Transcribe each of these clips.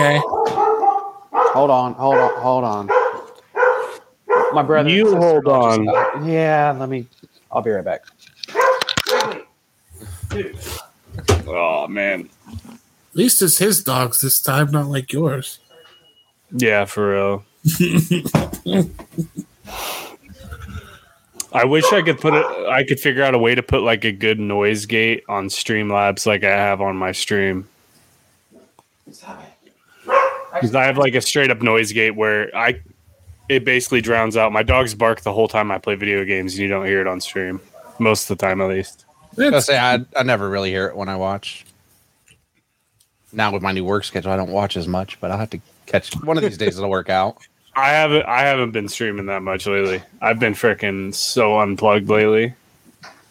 Okay. Hold on, hold on, hold on. My brother. You sister hold just on. got- Yeah, let me. I'll be right back. Oh man. At least it's his dogs this time, not like yours. Yeah, for real. I wish I could put it. I could figure out a way to put like a good noise gate on Streamlabs, like I have on my stream. Because I have like a straight up noise gate where I, it basically drowns out. My dogs bark the whole time I play video games, and you don't hear it on stream most of the time, at least. I say I, I never really hear it when I watch. Now with my new work schedule, I don't watch as much, but I'll have to catch one of these days. It'll work out. I haven't. I haven't been streaming that much lately. I've been freaking so unplugged lately.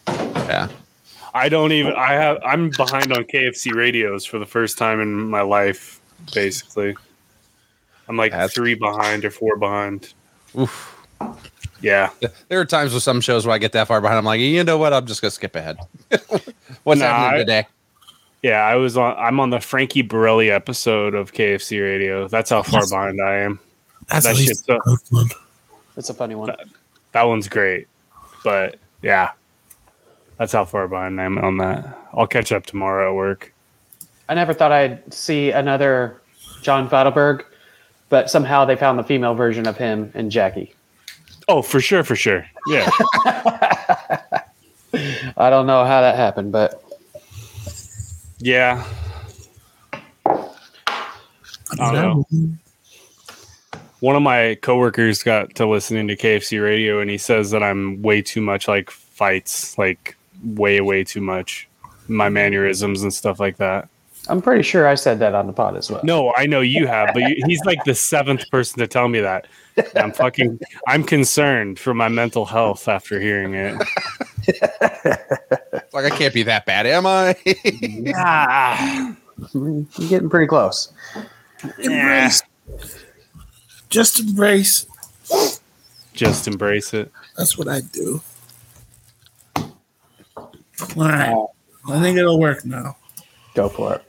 Yeah. I don't even. I have. I'm behind on KFC radios for the first time in my life. Basically, I'm like That's- three behind or four behind. Oof. Yeah. There are times with some shows where I get that far behind. I'm like, you know what? I'm just gonna skip ahead. What's Nah, happening I- today? Yeah. I was on. I'm on the Frankie Borrelli episode of KFC radio. That's how far Yes. behind I am. that's that at least shit's a one. It's a funny one. That one's great. But yeah, that's how far behind I am on that. I'll catch up tomorrow at work. I never thought I'd see another John Feitelberg, but somehow they found the female version of him and Jackie. Oh, for sure, for sure. Yeah. I don't know how that happened, but yeah. I don't know. one of my coworkers got to listening to KFC radio and he says that I'm way too much like Feits, like way, way too much. My mannerisms and stuff like that. I'm pretty sure I said that on the pod as well. No, I know you have, but you, he's like the seventh person to tell me that. And I'm fucking, I'm concerned for my mental health after hearing it. It's like I can't be that bad, am I? Ah, You're getting pretty close. Embrace. Just embrace. just embrace it. That's what I do. All right. I think it'll work now. Go for it.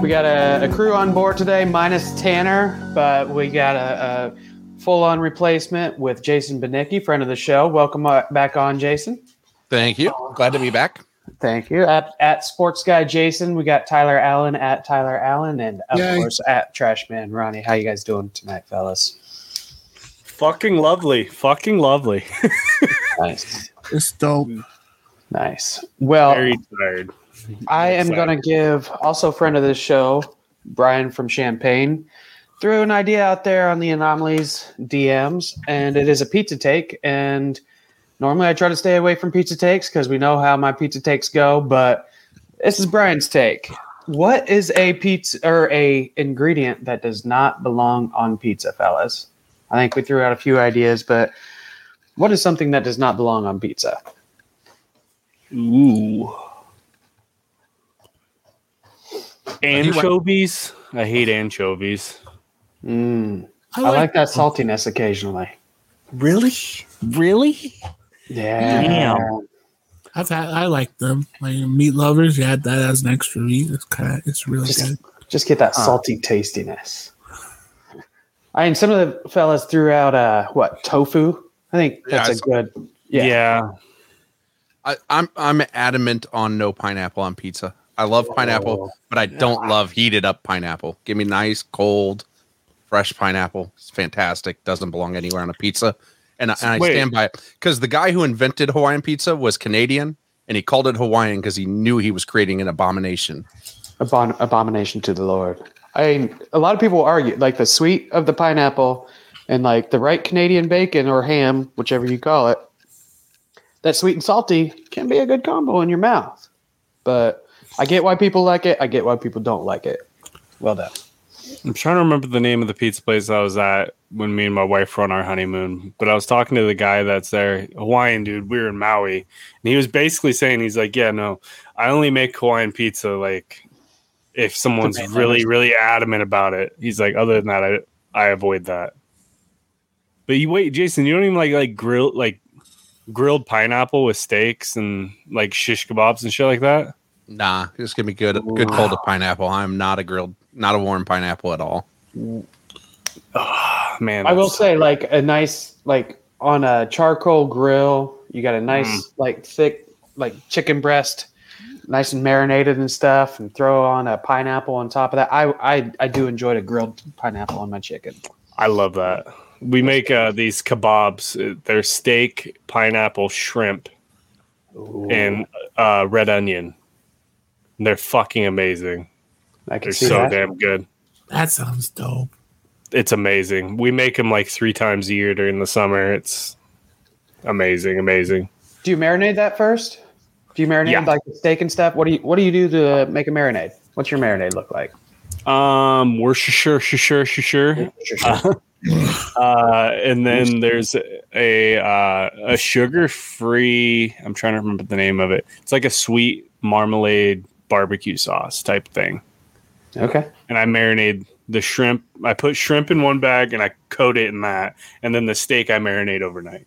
We got a, a crew on board today, minus Tanner, but we got a, a full-on replacement with Jason Benicki, friend of the show. Welcome uh, back on, Jason. Thank you. Glad to be back. Thank you. At, at Sports Guy Jason, we got Tyler Allen at Tyler Allen, and of Yay. course at Trashman Ronnie. How you guys doing tonight, fellas? Fucking lovely. Fucking lovely. Nice, It's dope. nice. Well, Very tired. I am going to give also friend of this show, Brian from Champaign, threw an idea out there on the anomalies DMs, and it is a pizza take. And normally I try to stay away from pizza takes because we know how my pizza takes go. But this is Brian's take. What is a pizza or a ingredient that does not belong on pizza, fellas? I think we threw out a few ideas, but what is something that does not belong on pizza? Ooh. Anchovies. I hate anchovies. Mm, I I like that saltiness occasionally. Really? Really? Yeah. Damn. I've had. I like them. Like meat lovers, you add that as an extra meat. It's kind of. It's really Just, good. just get that Huh. salty tastiness. I mean, some of the fellas threw out uh, what tofu. I think Yeah, that's I a saw- good. Yeah. Yeah, I, I'm I'm adamant on no pineapple on pizza. I love pineapple, oh. but I don't love heated up pineapple. Give me nice, cold, fresh pineapple. It's fantastic. Doesn't belong anywhere on a pizza. And, I- and I stand by it because the guy who invented Hawaiian pizza was Canadian and he called it Hawaiian because he knew he was creating an abomination. Abon- abomination to the Lord. I mean, a lot of people argue like the sweet of the pineapple and like the right Canadian bacon or ham, whichever you call it. That sweet and salty can be a good combo in your mouth. But I get why people like it. I get why people don't like it. Well done. I'm trying to remember the name of the pizza place I was at when me and my wife were on our honeymoon. But I was talking to the guy that's there, Hawaiian dude. We were in Maui, and he was basically saying he's like, "Yeah, no, I only make Hawaiian pizza like if someone's really, really adamant about it." He's like, "Other than that, I I avoid that." But you wait, Jason, you don't even like like grill like grilled pineapple with steaks and like shish kebabs and shit like that. Nah, just give me good good cold pineapple. I'm not a grilled, not a warm pineapple at all. Oh, man, I will say, like a nice, like on a charcoal grill, you got a nice, Mm. like thick, like chicken breast, nice and marinated and stuff, and throw on a pineapple on top of that. I I, I do enjoy a grilled pineapple on my chicken. I love that. We make uh, these kebabs. Uh, They're steak, pineapple, shrimp, and uh, red onion. They're fucking amazing. I can They're see so that. damn good. That sounds dope. It's amazing. We make them like three times a year during the summer. It's amazing, amazing. Do you marinate that first? Do you marinate Yeah. like the steak and stuff? What do you What do you do to make a marinade? What's your marinade look like? Um, Worcestershire, sure, sure, sure. Sure, sure. Uh, and then there's a uh, a sugar free. I'm trying to remember the name of it. It's like a sweet marmalade barbecue sauce type thing. okay. and I marinate the shrimp. I put shrimp in one bag and I coat it in that, and then the steak I marinate overnight,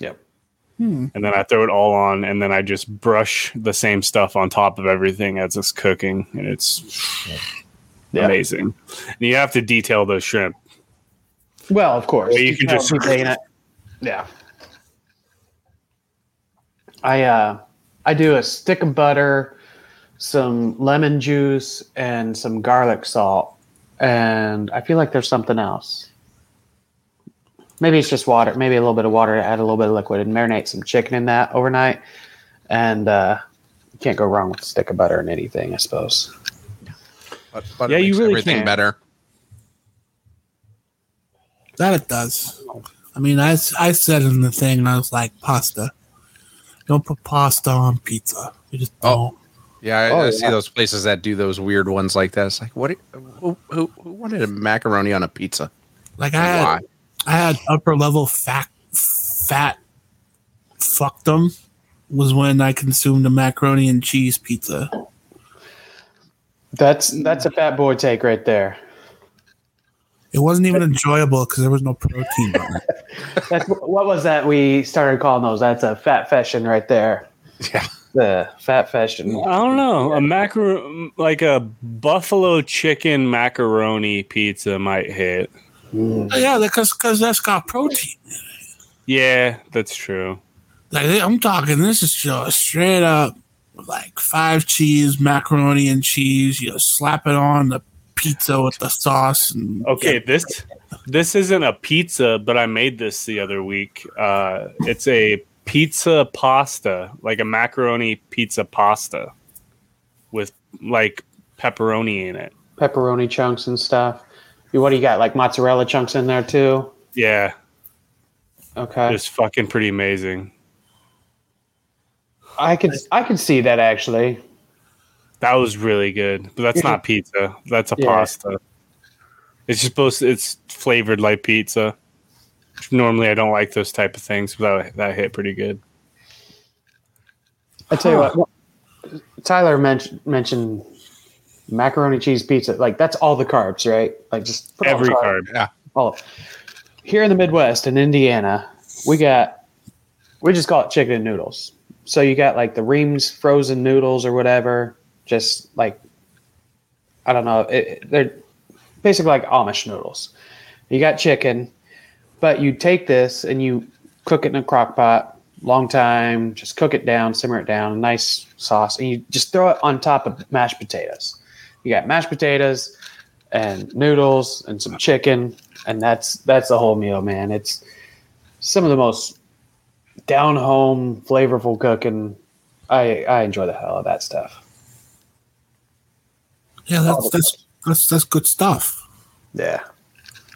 Yep. and then I throw it all on, and then I just brush the same stuff on top of everything as it's cooking, and it's Yeah. amazing. And you have to detail those shrimp. Well, of course. Well, you can just- who's it. Yeah. I uh I do a stick of butter, some lemon juice, and some garlic salt. And I feel like there's something else. Maybe it's just water, maybe a little bit of water to add a little bit of liquid and marinate some chicken in that overnight. And uh you can't go wrong with a stick of butter in anything, I suppose. But, but Yeah, you really everything can't. better. That it does. I mean, I, I said in the thing, and I was like, pasta. Don't put pasta on pizza. You just don't. Oh. Don't. Yeah, I, Oh, I see yeah. those places that do those weird ones like that. It's like, what? Who, who, who wanted a macaroni on a pizza? Like I had, Why? I had upper level fat, fat, fuckdom was when I consumed a macaroni and cheese pizza. That's that's a fat boy take right there. It wasn't even enjoyable because there was no protein on it. That's what was that we started calling those? That's a fat fashion right there. Yeah. The fat fashion. I don't know a macar like a buffalo chicken macaroni pizza might hit. Yeah, because because that's got protein. Yeah, that's true. Like I'm talking, this is just straight up like five cheese macaroni and cheese. You slap it on the pizza with the sauce. And Okay, this this isn't a pizza, but I made this the other week. Uh, it's a pizza pasta, like a macaroni pizza pasta with like pepperoni in it. Pepperoni chunks and stuff. What do you got? Like mozzarella chunks in there too? Yeah, Okay. it's fucking pretty amazing. I could I could see that actually. That was really good, but that's not pizza. That's a Yeah. pasta. It's just supposed. it's flavored like pizza. Normally, I don't like those type of things, but that, that hit pretty good. I tell you what, Tyler mentioned mentioned macaroni cheese pizza. Like that's all the carbs, right? Like just put Every carbs. carb. Yeah. all here in the Midwest in Indiana, we got we just call it chicken and noodles. So you got like the Reames frozen noodles or whatever, just like I don't know, it, they're basically like Amish noodles. You got chicken, but you take this and you cook it in a crock pot, long time, just cook it down, simmer it down, nice sauce, and you just throw it on top of mashed potatoes. You got mashed potatoes and noodles and some chicken, and that's that's the whole meal, man. It's some of the most down home, flavorful cooking. I I enjoy the hell of that stuff. yeah, that's that's that's that's good stuff. Yeah,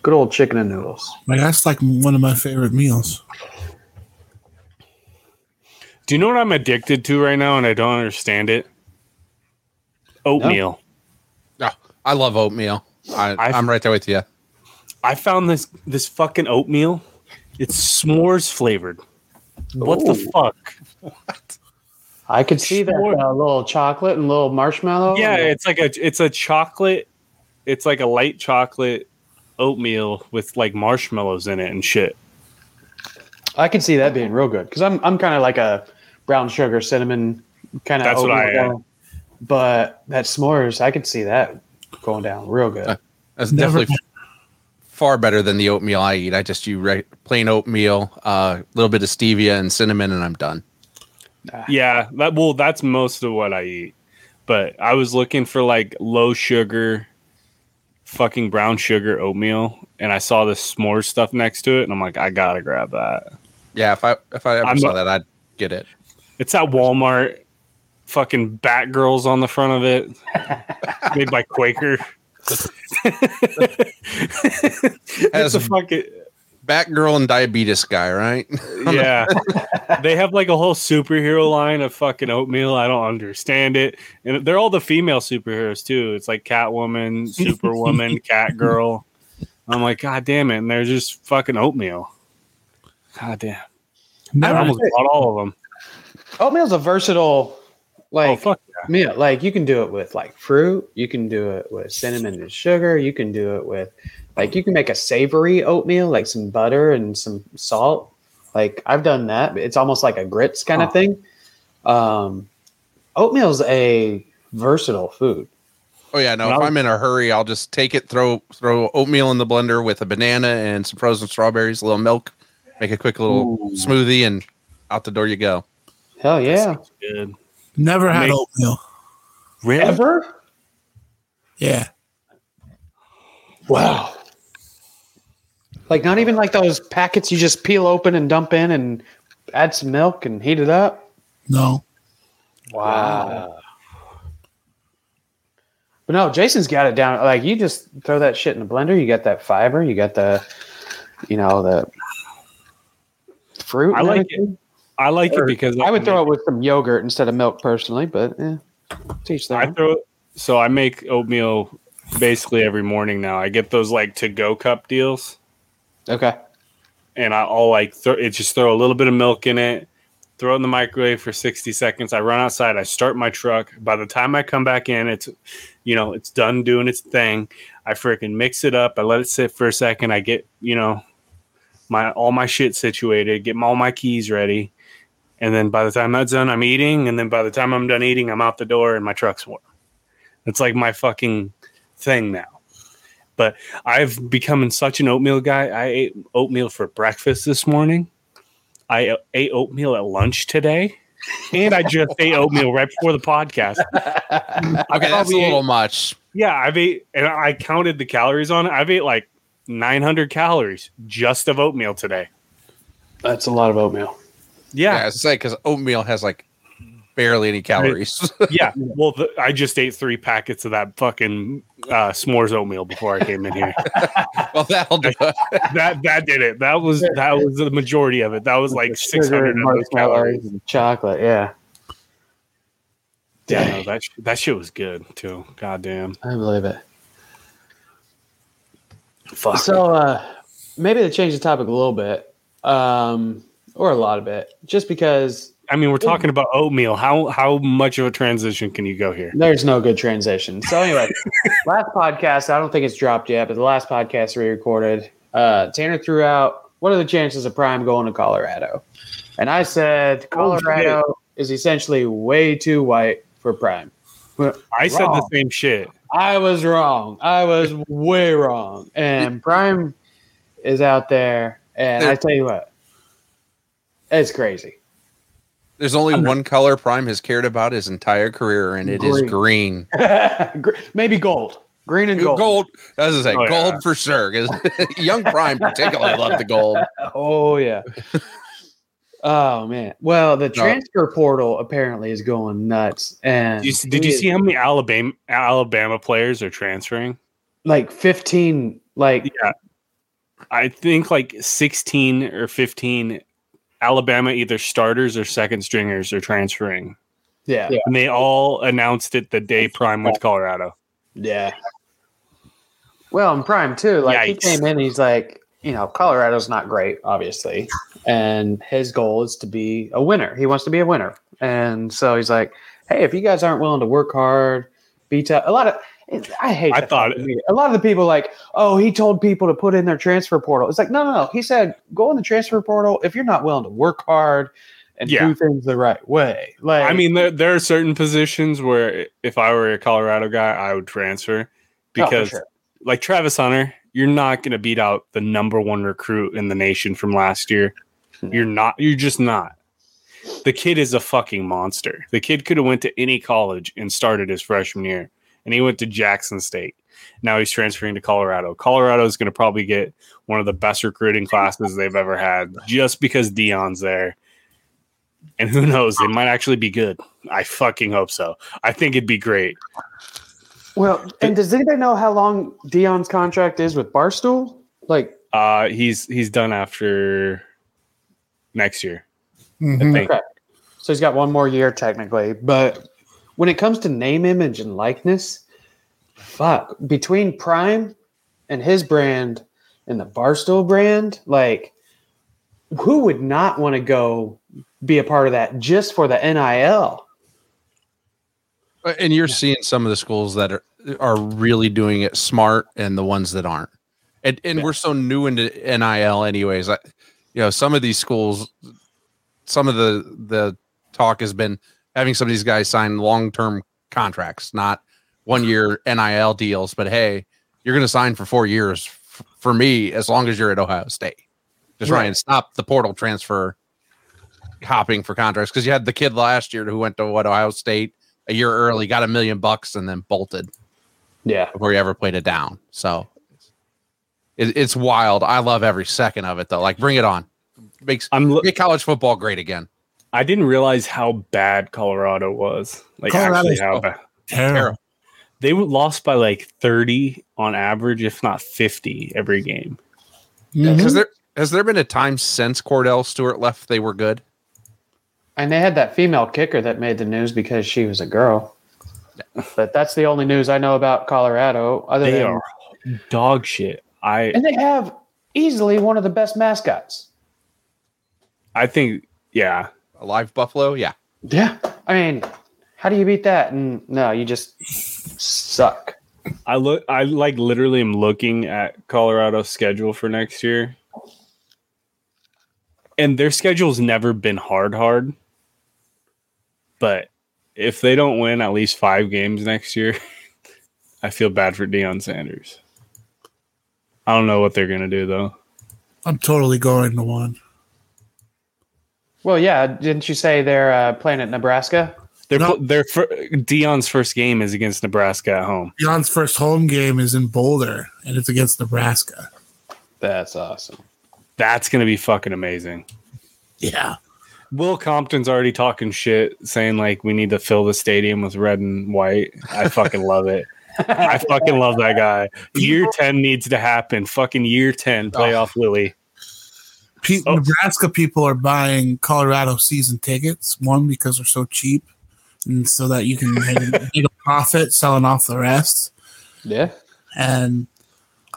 good old chicken and noodles. Like that's like one of my favorite meals. Do you know what I'm addicted to right now, and I don't understand it? Oatmeal. Oh, I love oatmeal. I, I- I'm right there with you. I found this this fucking oatmeal. It's s'mores flavored. What the Ooh. fuck? I could see that Sure. uh, little chocolate and little marshmallow. Yeah, it's like a it's a chocolate. It's like a light chocolate oatmeal with like marshmallows in it and shit. I can see that being real good because I'm I'm kind of like a brown sugar cinnamon kind of. That's what I am. But that s'mores, I could see that going down real good. Uh, That's Never- definitely far better than the oatmeal I eat. I just use re- plain oatmeal, a uh, little bit of stevia and cinnamon, and I'm done. Yeah, that well, that's most of what I eat. But I was looking for like low sugar, fucking brown sugar oatmeal, and I saw this s'more stuff next to it, and I'm like, I gotta grab that. Yeah, if I if I ever I'm saw not- that, I'd get it. It's at Walmart. Fucking Batgirls on the front of it, made by Quaker. it's a fucking Batgirl and diabetes guy, right? yeah. they have like a whole superhero line of fucking oatmeal. I don't understand it, and they're all the female superheroes too. It's like Catwoman, Superwoman, Catgirl. I'm like, God damn it! And they're just fucking oatmeal. God damn! I Never, almost bought all of them. Oatmeal's a versatile, like oh yeah! meal. Like you can do it with like fruit. You can do it with cinnamon and sugar. You can do it with like you can make a savory oatmeal, like some butter and some salt. Like I've done that. It's almost like a grits kind Oh. of thing. Um, oatmeal's a versatile food. Oh yeah, no. When If I was- I'm in a hurry, I'll just take it, throw throw oatmeal in the blender with a banana and some frozen strawberries, a little milk, make a quick little Ooh. smoothie, and out the door you go. Hell yeah! Good. never had Make- oatmeal. Really? Ever? Yeah. Wow. Like not even like those packets you just peel open and dump in and add some milk and heat it up. No. Wow. But no, Jason's got it down. Like you just throw that shit in the blender. You got that fiber. You got the, you know, the fruit. I like everything. I like Or- it because I would throw it with some yogurt instead of milk personally, but yeah, teach that. I that. throw so I make oatmeal basically every morning now. I get those like to go cup deals. Okay. and I- I'll like it, just throw a little bit of milk in it, throw it in the microwave for 60 seconds. I run outside, I start my truck. By the time I come back in, it's you know, it's done doing its thing. I freaking mix it up, I let it sit for a second, I get, you know, my all my shit situated, get all my keys ready. And then by the time that's done, I'm eating, and then by the time I'm done eating, I'm out the door and my truck's warm. It's like my fucking thing now. But I've become such an oatmeal guy. I ate oatmeal for breakfast this morning. I ate oatmeal at lunch today. And I just ate oatmeal right before the podcast. Okay, that's a probably little much. Yeah, I've ate, and I counted the calories on it. I've ate like 900 calories just of oatmeal today. That's a lot of oatmeal. Yeah, Yeah, I say because oatmeal has like barely any calories. yeah. Well, the, I just ate three packets of that fucking uh, s'mores oatmeal before I came in here. well, that'll do that that did it. That was that was the majority of it. That was like 600 and of those calories. and chocolate. Yeah. Yeah, no, that sh- that shit was good too. God damn. I believe it. Fuck. So uh, maybe to change the topic a little bit, um, or a lot of it, just because I mean, we're talking about oatmeal. How how much of a transition can you go here? there's no good transition. So anyway, last podcast, I don't think it's dropped yet, but the last podcast we recorded, uh, Tanner threw out, what are the chances of Prime going to Colorado? And I said, Oh. Colorado is essentially way too white for Prime. I said the same shit. I was wrong. I was way wrong. And Prime is out there, and I tell you what, it's crazy. There's only one color Prime has cared about his entire career, and it is green. Gr- Maybe gold, green and gold. Gold, as I say, Oh, gold yeah. for sure. Because young Prime particularly loved the gold. Oh yeah. oh man. Well, the uh, transfer portal apparently is going nuts, and Did you, see- did you see how many Alabama Alabama players are transferring? like fifteen? Like Yeah, I think like sixteen or fifteen Alabama either starters or second stringers are transferring, yeah, and they all announced it the day Prime went to Colorado. yeah. Well, in prime too. Like he came in, he's like, you know, Colorado's not great, obviously, and his goal is to be a winner. He wants to be a winner, and so he's like, hey, if you guys aren't willing to work hard, be tough. A lot of I hate. I thought- a lot of the people like, oh, he told people to put in their transfer portal. It's like, no, no, no. He said, go in the transfer portal if you're not willing to work hard and Yeah. do things the right way. Like, I mean, there, there are certain positions where if I were a Colorado guy, I would transfer oh, because, sure. like Travis Hunter, you're not going to beat out the number one recruit in the nation from last year. No. You're not. You're just not. The kid is a fucking monster. The kid could have went to any college and started his freshman year, and he went to Jackson State. Now he's transferring to Colorado. Colorado is going to probably get one of the best recruiting classes they've ever had, just because Deion's there. And who knows? They might actually be good. I fucking hope so. I think it'd be great. Well, and does anybody know how long Deion's contract is with Barstool? Like, Uh, he's he's done after next year. I Mhm. think. okay, so he's got one more year technically, but when it comes to name, image, and likeness, fuck, between Prime and his brand and the Barstool brand, like, who would not want to go be a part of that just for the NIL? Uh, And you're seeing some of the schools that are are really doing it smart, and the ones that aren't. And and Yeah. we're so new into NIL, anyways. I, you know, some of these schools, some of the the talk has been having some of these guys sign long term contracts, not one year NIL deals. But hey, you're going to sign for four years f- for me as long as you're at Ohio State. Just try Right. and stop the portal transfer hopping for contracts because you had the kid last year who went to what Ohio State a year early, got a million bucks, and then bolted Yeah, before he ever played it down. So it, it's wild. I love every second of it though. Like bring it on. Makes I'm. Lo- make college football great again. I didn't realize how bad Colorado was. Like Colorado's actually, how bad Terrible. they were lost by like thirty on average, if not fifty, every game. Mhm. Has there has there been a time since Kordell Stewart left they were good? and they had that female kicker that made the news because she was a girl. But that's the only news I know about Colorado. Other They than are dog shit. I and they have easily one of the best mascots. I think yeah. A live buffalo? Yeah. Yeah, I mean, how do you beat that? And no, you just suck. I look. I like literally am looking at Colorado's schedule for next year, and their schedule's never been hard, hard. But if they don't win at least five games next year, I feel bad for Deion Sanders. I don't know what they're gonna do though. I'm totally going to one. Well, yeah, didn't you say they're uh, playing at Nebraska? Their No. their fir- Deion's first game is against Nebraska at home. Deion's first home game is in Boulder, and it's against Nebraska. That's awesome. That's gonna be fucking amazing. Yeah. Will Compton's already talking shit, saying like we need to fill the stadium with red and white. I fucking love it. I fucking love that guy. Year ten needs to happen. Fucking year ten playoff Willie. Pe- Oh. Nebraska people are buying Colorado season tickets. One because they're so cheap, and so that you can make, make a profit selling off the rest. Yeah. And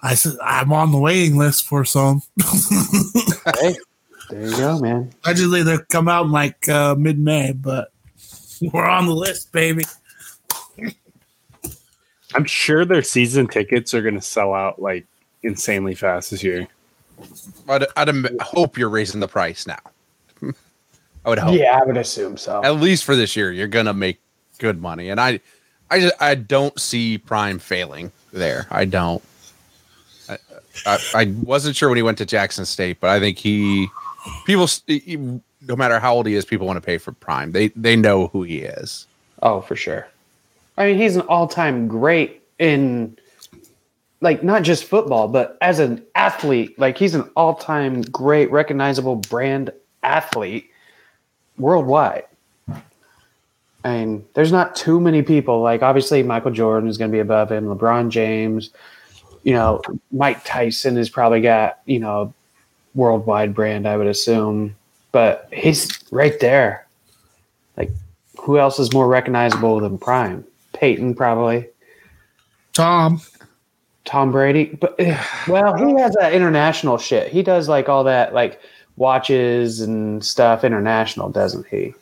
I said I'm on the waiting list for some. Hey, there you go, man. Allegedly, they come out in like uh, mid May, but we're on the list, baby. I'm sure their season tickets are gonna sell out like insanely fast this year. I'd, I'd hope you're raising the price now. I would hope. Yeah, I would assume so. At least for this year, you're gonna make good money. And I I just I don't see Prime failing there. I don't. I, I, I wasn't sure when he went to Jackson State, but I think he people no matter how old he is, people want to pay for Prime. They they know who he is. Oh, for sure. I mean, he's an all-time great in like not just football, but as an athlete. Like he's an all-time great, recognizable brand athlete worldwide. I mean, there's not too many people. Like obviously, Michael Jordan is going to be above him. LeBron James, you know, Mike Tyson has probably got you know worldwide brand. I would assume, but he's right there. Like who else is more recognizable than Prime? Peyton, probably. Tom, Tom Brady, but eh, well, he has that international shit. He does like all that like watches and stuff international, doesn't he?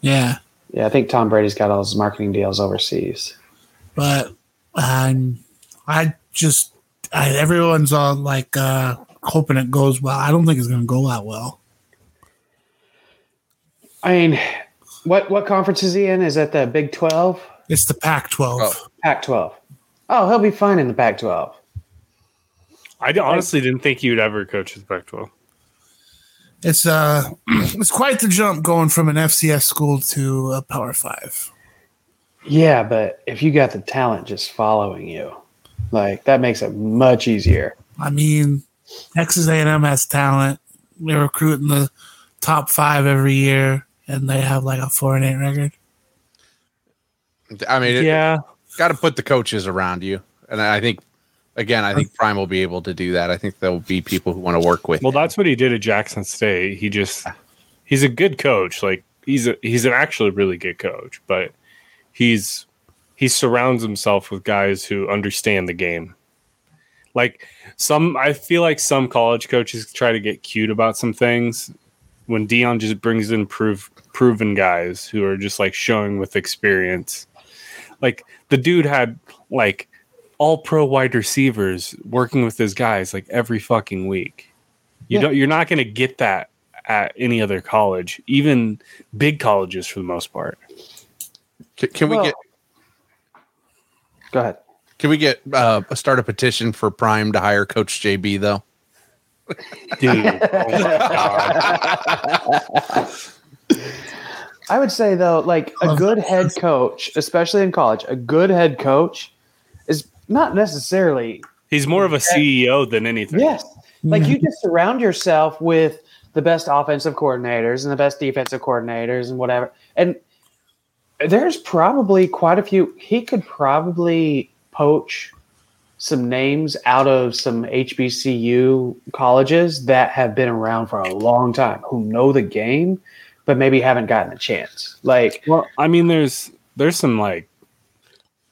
Yeah, Yeah, I think Tom Brady's got all his marketing deals overseas. but um, I just I, everyone's all like uh, hoping it goes well. I don't think it's going to go that well. I mean, what what conference is he in? Is that the Big Twelve, It's the Pac-12. Oh. Pac twelve? Oh, he'll be fine in the Pac twelve. I honestly didn't think you'd ever coach the Pac-12. It's uh, it's quite the jump going from an FCS school to a Power Five. Yeah, but if you got the talent just following you, like that makes it much easier. I mean, Texas A&M has talent. They recruit in the top five every year, and they have like a four and eight record. I mean, it, Yeah, got to put the coaches around you, and I think, again, I think Prime will be able to do that. I think there'll be people who want to work with. well, him. that's what he did at Jackson State. He just he's a good coach. Like he's a he's an actually really good coach, but he's he surrounds himself with guys who understand the game. Like some, I feel like some college coaches try to get cute about some things. When Deion just brings in proof, proven guys who are just like showing with experience. Like the dude had like all pro wide receivers working with his guys like every fucking week. You Yeah. don't you're not going to get that at any other college, even big colleges for the most part. Can, can we get Go ahead. can we get uh, start a petition for Prime to hire Coach JB though? Dude. oh my God. I would say though, like a good head coach, especially in college, a good head coach is not necessarily He's more of a CEO than anything. yes. Like you mm-hmm. just surround yourself with the best offensive coordinators and the best defensive coordinators and whatever. And there's probably quite a few. He could probably poach some names out of some HBCU colleges that have been around for a long time, who know the game, but maybe haven't gotten a chance. Like, Well, I mean, there's there's some like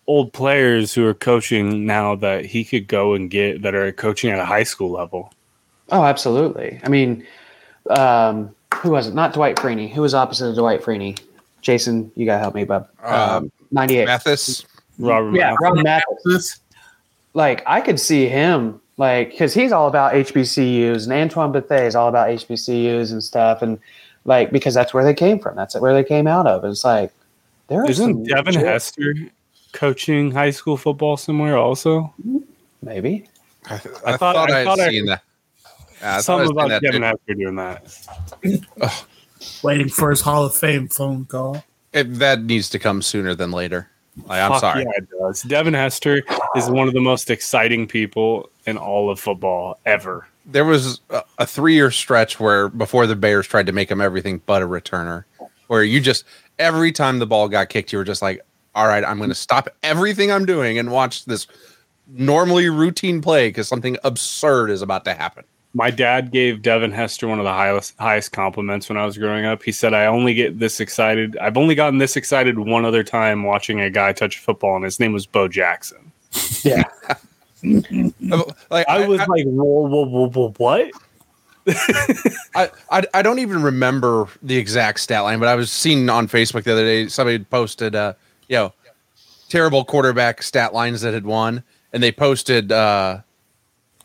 old players who are coaching now that he could go and get that are coaching at a high school level. oh, absolutely. I mean, um, who was it? Not Dwight Freeney. Who was opposite of Dwight Freeney? Jason, you gotta help me, bub. Um, Ninety-eight. Mathis. Robert Yeah, Mathis. Robin Mathis. Like I could see him, like, because he's all about HBCUs, and Antoine Bethea is all about HBCUs and stuff, and like because that's where they came from. That's where they came out of. It's like there are some Isn't Devin legit- Hester coaching high school football somewhere also? maybe. I, I, I thought, thought- I I'd thought I- seen that. Yeah, I thought I'd Something seen about that Devin too. Hester doing that. Waiting for his Hall of Fame phone call. It- that needs to come sooner than later. Like, I'm Fuck sorry. Yeah, it does. Devin Hester is one of the most exciting people in all of football ever. There was a, a three-year stretch where before the Bears tried to make him everything but a returner, where you just every time the ball got kicked, you were just like, "All right, I'm going to stop everything I'm doing and watch this normally routine play because something absurd is about to happen." My dad gave Devin Hester one of the highest highest compliments when I was growing up. He said, "I only get this excited. I've only gotten this excited one other time watching a guy touch a football, and his name was Bo Jackson." Yeah. Like I was like, "Whoa, whoa, whoa, whoa what?" I, I I don't even remember the exact stat line, but I was seen on Facebook the other day somebody posted uh you know terrible quarterback stat lines that had won, and they posted uh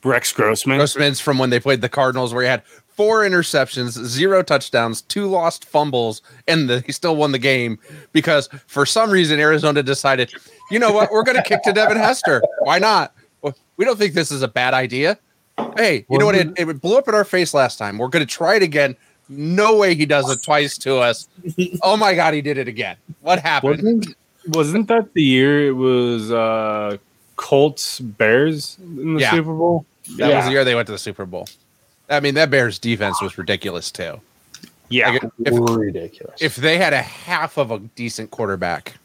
Rex Grossman. Grossman's from when they played the Cardinals, where he had four interceptions, zero touchdowns, two lost fumbles, and the, he still won the game because for some reason Arizona decided, you know what, we're going to kick to Devin Hester. Why not? Well, We don't think this is a bad idea. Hey, you know what? It, it blew up in our face last time. We're going to try it again. No way he does it twice to us. Oh my God, he did it again. What happened? Wasn't, wasn't that the year it was uh, Colts Bears in the Yeah. Super Bowl? That was the year they went to the Super Bowl. I mean, that Bears defense was ridiculous too. Yeah. Like, if, Ridiculous. if they had a half of a decent quarterback,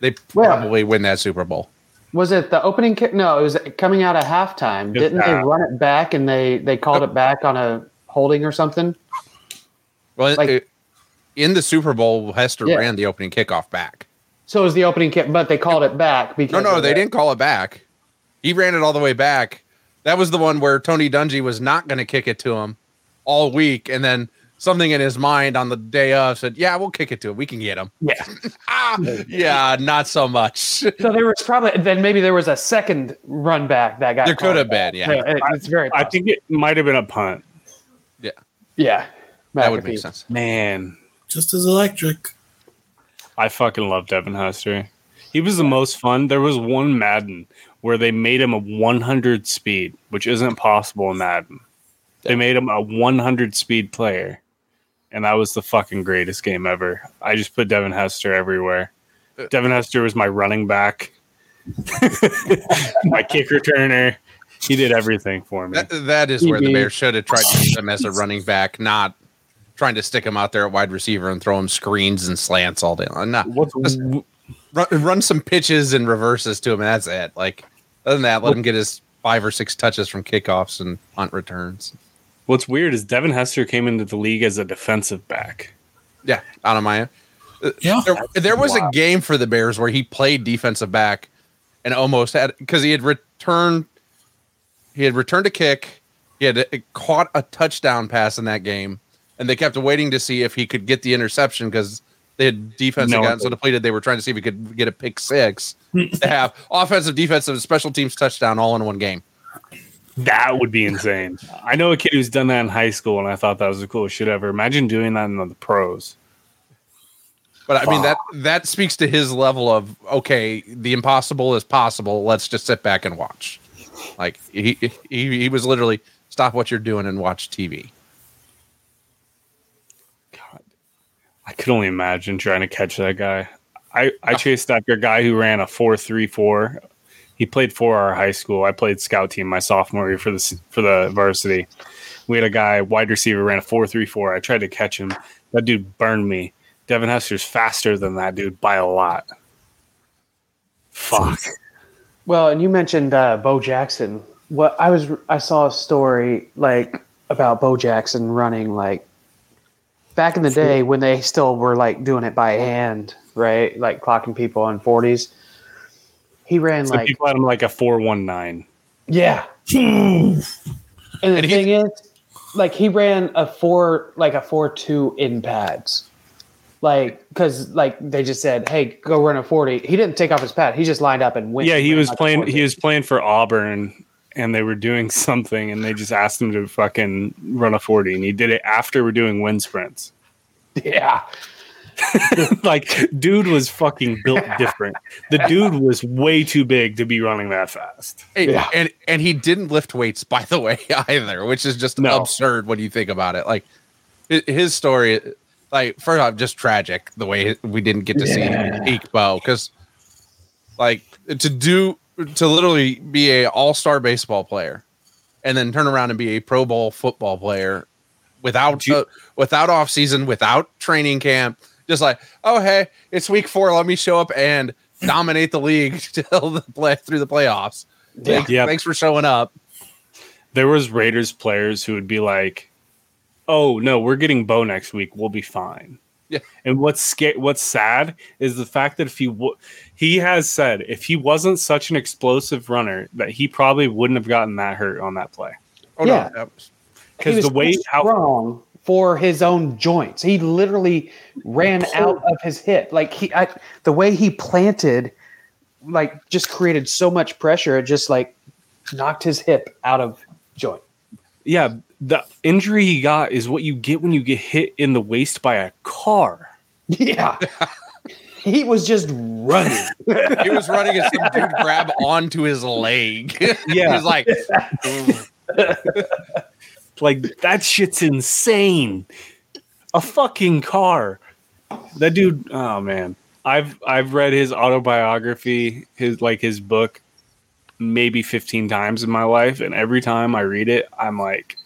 they Well- probably win that Super Bowl. Was it the opening kick? No, it was coming out of halftime. Just Didn't they run it back and they they called it back on a holding or something? Well, Like- it- in the Super Bowl, Hester Yeah. ran the opening kickoff back. So it was the opening kick, but they called it back No, because no, of they the- didn't call it back. He ran it all the way back. That was the one where Tony Dungy was not going to kick it to him all week, and then something in his mind on the day of said, "Yeah, we'll kick it to him. We can get him." Yeah. ah, yeah, not so much. So there was probably then maybe there was a second run back that got There could have been, yeah. it- it's very. I think it might have been a punt. yeah, Yeah. That would make sense. Man, Just as electric. I fucking love Devin Hester. He was the most fun. There was one Madden where they made him a 100 speed, which isn't possible in Madden. They made him a 100 speed player, and that was the fucking greatest game ever. I just put Devin Hester everywhere. Uh, Devin Hester was my running back, my kick returner. He did everything for me. That, that is where the TB. Bears should have tried to use him as a running back, not trying to stick him out there at wide receiver and throw him screens and slants all day long. No, Just run, run some pitches and reverses to him, and that's it. Like, other than that, let him get his five or six touches from kickoffs and punt returns. What's weird is Devin Hester came into the league as a defensive back. Yeah, out of my. Yeah. There, there was Wow. a game for the Bears where he played defensive back and almost had because he had returned. He had returned a kick. He had uh, caught a touchdown pass in that game, and they kept waiting to see if he could get the interception because they had defense had No. gotten so depleted. They were trying to see if he could get a pick six to have offensive, defensive, special teams touchdown all in one game. That would be insane. I know a kid who's done that in high school, and I thought that was the coolest shit ever. Imagine doing that in the pros. But I mean that that speaks to his level of okay, the impossible is possible. Let's just sit back and watch. Like he he, he was literally stop what you're doing and watch TV. God, I could only imagine trying to catch that guy. I, I chased after a guy who ran a four three four. He played for our high school. I played scout team my sophomore year for the for the varsity. We had a guy wide receiver ran a four three four. I tried to catch him. That dude burned me. Devin Hester's faster than that dude by a lot. Fuck. Well, and you mentioned uh, Bo Jackson. What I was, I saw a story like about Bo Jackson running like back in the day when they still were like doing it by hand, right? Like clocking people on forties. He ran So like people had him like a four one nine. yeah. and the And he- thing is, like he ran a four like a four two in pads. Like, because like they just said, "Hey, go run a 40. He didn't take off his pad. He just lined up and went. Yeah, he was like playing. He was playing for Auburn, and they were doing something, and they just asked him to fucking run a forty, and he did it after we're doing wind sprints. Yeah, like, dude was fucking built different. The dude was way too big to be running that fast. Hey, Yeah. And and he didn't lift weights, by the way, either, which is just No. absurd when you think about it. Like his story, like first off, just tragic the way we didn't get to Yeah. see peak Bo because, like, to do to literally be a all star baseball player, and then turn around and be a Pro Bowl football player without You- uh, without off season, without training camp, just like oh hey, it's week four, let me show up and dominate the league till the play through the playoffs. Thanks, Yeah. thanks for showing up. There was Raiders players who would be like, "Oh no, we're getting Bo next week. We'll be fine." Yeah. And what's sca- what's sad is the fact that if he w- he has said if he wasn't such an explosive runner that he probably wouldn't have gotten that hurt on that play Oh Yeah. no, that was- He because the way how strong for his own joints. He literally ran out of his hip. Like he, I, the way he planted, like just created so much pressure. It just like knocked his hip out of joint. yeah the injury he got is what you get when you get hit in the waist by a car. Yeah, he was just running. he was running and some dude grab onto his leg. Yeah. he was like, Like that shit's insane. A fucking car. That dude, oh man. I've I've read his autobiography, his like his book maybe 15 times in my life and every time I read it, I'm like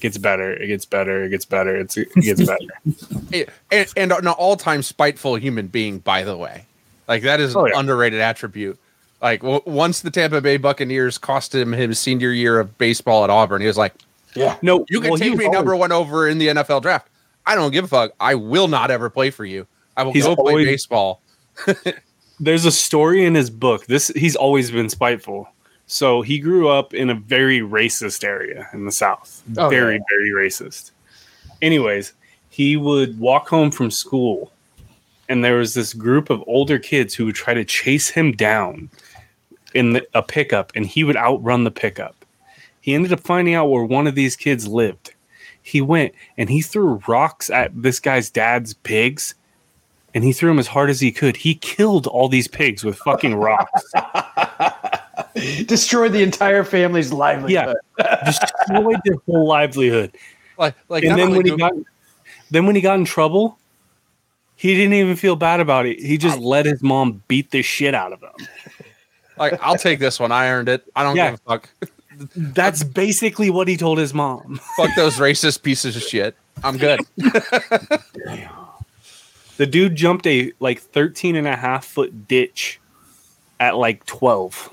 gets better, it gets better, it gets better, it's, it gets better. and, and an all-time spiteful human being, by the way. Like that is Oh, an yeah. underrated attribute. Like w- once the Tampa Bay Buccaneers cost him his senior year of baseball at Auburn, he was like, Yeah, No, "You can well, take me always- number one over in the NFL draft. I don't give a fuck. I will not ever play for you. I will He's go play baseball." there's a story in his book. This he's always been spiteful. So he grew up in a very racist area in the South. Oh, very, yeah. very racist. Anyways, he would walk home from school, and there was this group of older kids who would try to chase him down in the, a pickup, and he would outrun the pickup. He ended up finding out where one of these kids lived. He went and he threw rocks at this guy's dad's pigs, and he threw them as hard as he could. He killed all these pigs with fucking rocks. Destroyed the entire family's livelihood. Just destroyed their whole livelihood. Like, like and then when he got then when he got in trouble, he didn't even feel bad about it. He just let his mom beat the shit out of him. like, I'll take this one. I earned it. I don't Yeah. give a fuck. That's basically what he told his mom. fuck those racist pieces of shit. I'm good. The dude jumped a like 13 and a half foot ditch at like 12.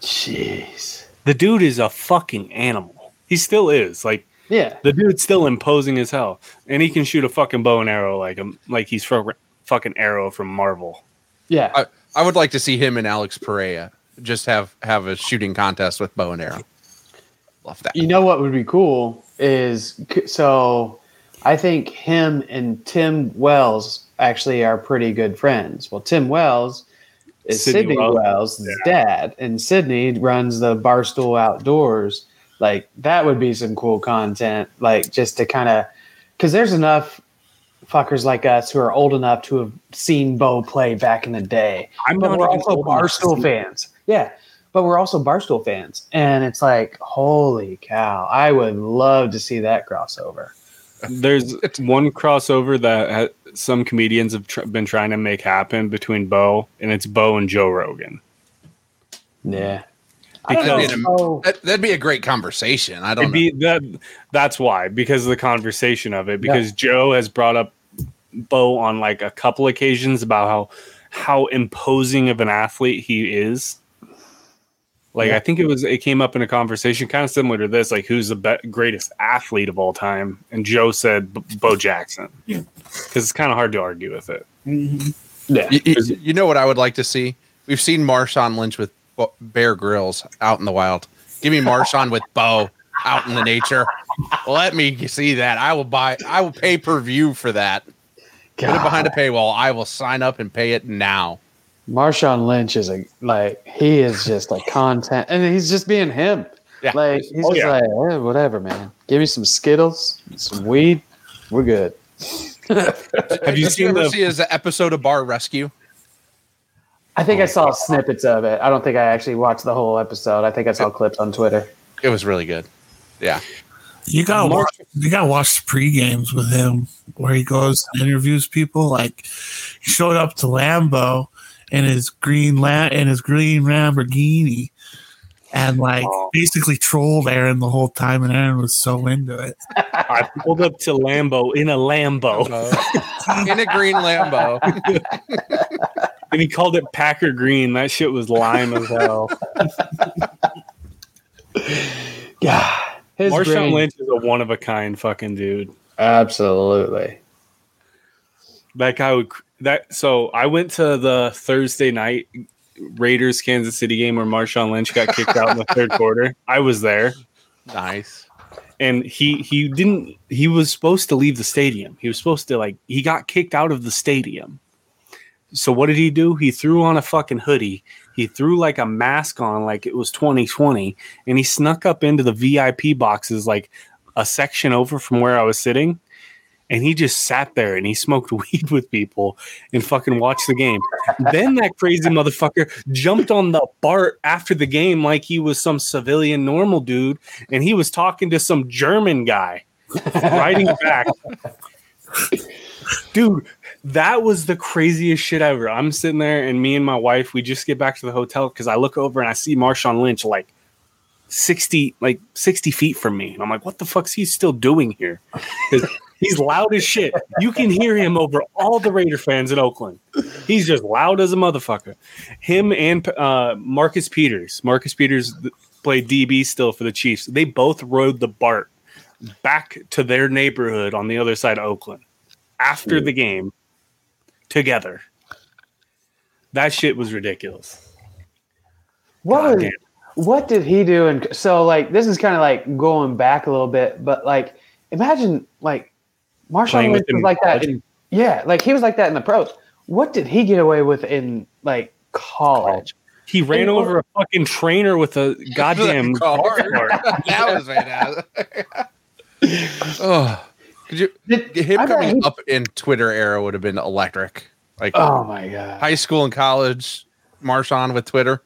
Jeez. The dude is a fucking animal. He still is. Like Yeah. the dude's still imposing as hell. And he can shoot a fucking bow and arrow like him like he's fro- fucking arrow from Marvel. Yeah. I, I would like to see him and Alex Perea just have have a shooting contest with bow and arrow. Love that. You know what would be cool is so I think him and Tim Wells actually are pretty good friends. Well, Tim Wells is Sydney Sydney Wells. Wells' dad, and Sydney runs the Barstool Outdoors. Like that would be some cool content, like just to kind of because there's enough fuckers like us who are old enough to have seen Bo play back in the day I'm but not we're also old Barstool fans. Yeah, but we're also Barstool fans, and it's like, holy cow! I would love to see that crossover. There's one crossover that ha- some comedians have tr- been trying to make happen between Bo and it's Bo and Joe Rogan. Yeah, mm. I don't Because- know. Oh, That, that'd be a great conversation. I don't It'd be that that's why because of the conversation of it because Joe has brought up Bo on like a couple occasions about how how imposing of an athlete he is. Like Yeah. I think it was it came up in a conversation kind of similar to this like who's the be- greatest athlete of all time and Joe said B- Bo Jackson. Cuz it's kind of hard to argue with it. Mm-hmm. yeah, You, you- you know what I would like to see? We've seen Marshawn Lynch with Bo- Bear Grylls out in the wild. Give me Marshawn with Bo out in the nature. Let me see that. I will buy. I will pay per view for that. Put it behind a paywall. I will sign up and pay it now. Marshawn Lynch is a like he is just like content, and he's just being him. Yeah. Like he's Oh, just yeah. like eh, whatever, man. Give me some Skittles, some weed, we're good. Have you seen ever the see his episode of Bar Rescue? I think I saw snippets of it. I don't think I actually watched the whole episode. I think I saw clips on Twitter. It was really good. Yeah. You gotta watch. You gotta watch the pre games with him, where he goes and interviews people. Like he showed up to Lambo in his green la- in his green Lamborghini, and like Oh. basically trolled Aaron the whole time, and Aaron was so into it. I pulled up to Lambo in a Lambo uh, in a green Lambo. and he called it Packer Green. That shit was lime as hell. Yeah, his Marshawn brain- Lynch is a one of a kind fucking dude. Absolutely. That guy would that. So I went to the Thursday night Raiders Kansas City game where Marshawn Lynch got kicked out in the third quarter. I was there, Nice. and he he didn't. He was supposed to leave the stadium. He was supposed to like he got kicked out of the stadium. So what did he do? He threw on a fucking hoodie. He threw like a mask on, like it was 2020, and he snuck up into the VIP boxes, like a section over from where I was sitting. And he just sat there and he smoked weed with people and fucking watched the game. then that crazy motherfucker jumped on the BART after the game like he was some civilian normal dude, and he was talking to some German guy riding back. Dude, that was the craziest shit ever. I'm sitting there, and me and my wife, we just get back to the hotel because I look over and I see Marshawn Lynch like 60, like 60 feet from me. And I'm like, what the fuck's he still doing here? He's loud as shit. You can hear him over all the Raider fans in Oakland. He's just loud as a motherfucker. Him and uh, Marcus Peters. Marcus Peters played DB still for the Chiefs. They both rode the BART back to their neighborhood on the other side of Oakland after the game together. That shit was ridiculous. What was, what did he do? And so, like, this is kind of like going back a little bit, but like, imagine like Marshawn Lynch was like in that. In, yeah, like he was like that in the pros. What did he get away with in like college? He ran Oh. over a fucking trainer with a goddamn Car. that was right fantastic. oh, could you? Did- Him I coming he- up in Twitter era would have been electric. Like Oh my god! high school and college, Marshawn with Twitter.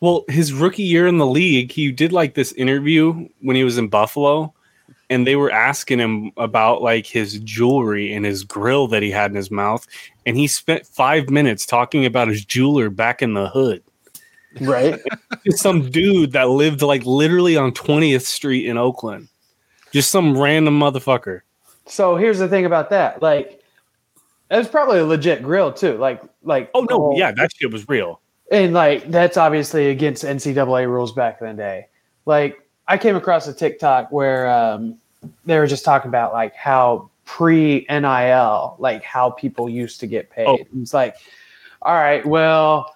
Well, his rookie year in the league, he did like this interview when he was in Buffalo, and they were asking him about like his jewelry and his grill that he had in his mouth, and he spent five minutes talking about his jeweler back in the hood. Right? Just some dude that lived like literally on 20th Street in Oakland. Just some random motherfucker. so here's the thing about that. Like, it was probably a legit grill too. Like, like Oh no, oh, yeah, that shit was real. and like that's obviously against NCAA rules back in the day. Like I came across a TikTok where um, they were just talking about like how pre NIL, like how people used to get paid. Oh. It's like, all right, well,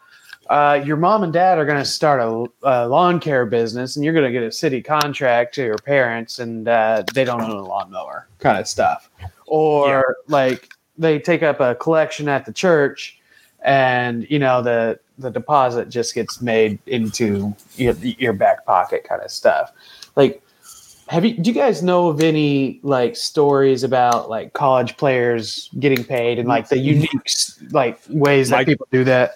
uh, your mom and dad are going to start a, a lawn care business, and you're going to get a city contract to your parents, and uh, they don't own a lawnmower, kind of stuff. Or like they take up a collection at the church and you know the the deposit just gets made into your, your back pocket kind of stuff like have you do you guys know of any like stories about like college players getting paid and like the unique like ways that people do that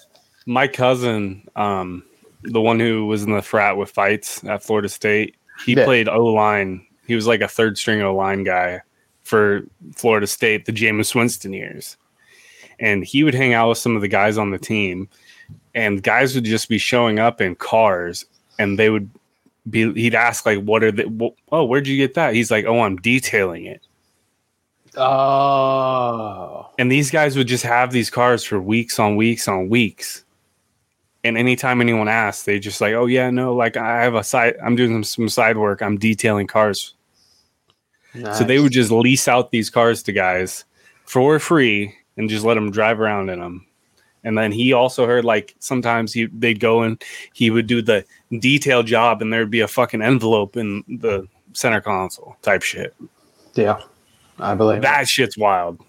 My cousin, um, the one who was in the frat with Feits at Florida State, he Yeah. played O line. He was like a third string O line guy for Florida State, the Jameis Winston years. And he would hang out with some of the guys on the team, and guys would just be showing up in cars, and they would be. He'd ask like, "What are the? Oh, where'd you get that?" He's like, "Oh, I'm detailing it." oh And these guys would just have these cars for weeks on weeks on weeks. And anytime anyone asked, they just like, oh yeah, no, like I have a side, I'm doing some, some side work. I'm detailing cars. So they would just lease out these cars to guys for free and just let them drive around in them. And then he also heard like sometimes he they'd go and he would do the detail job and there'd be a fucking envelope in the center console type shit. yeah i believe That shit's wild.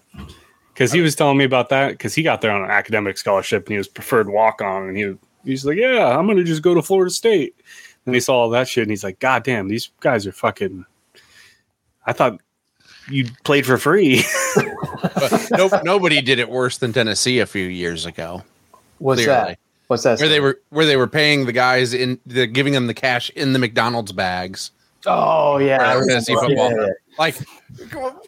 Because he was telling me about that because he got there on an academic scholarship and he was preferred walk on and he was, he's like, yeah, I'm gonna just go to Florida State. And he saw all that shit and he's like, God damn, these guys are fucking. I thought you played for free. But no, nobody did it worse than Tennessee a few years ago. what's clearly. that what's that Where they were where they were paying the guys in the giving them the cash in the McDonald's bags. oh yeah fantasy football. Yeah. Like,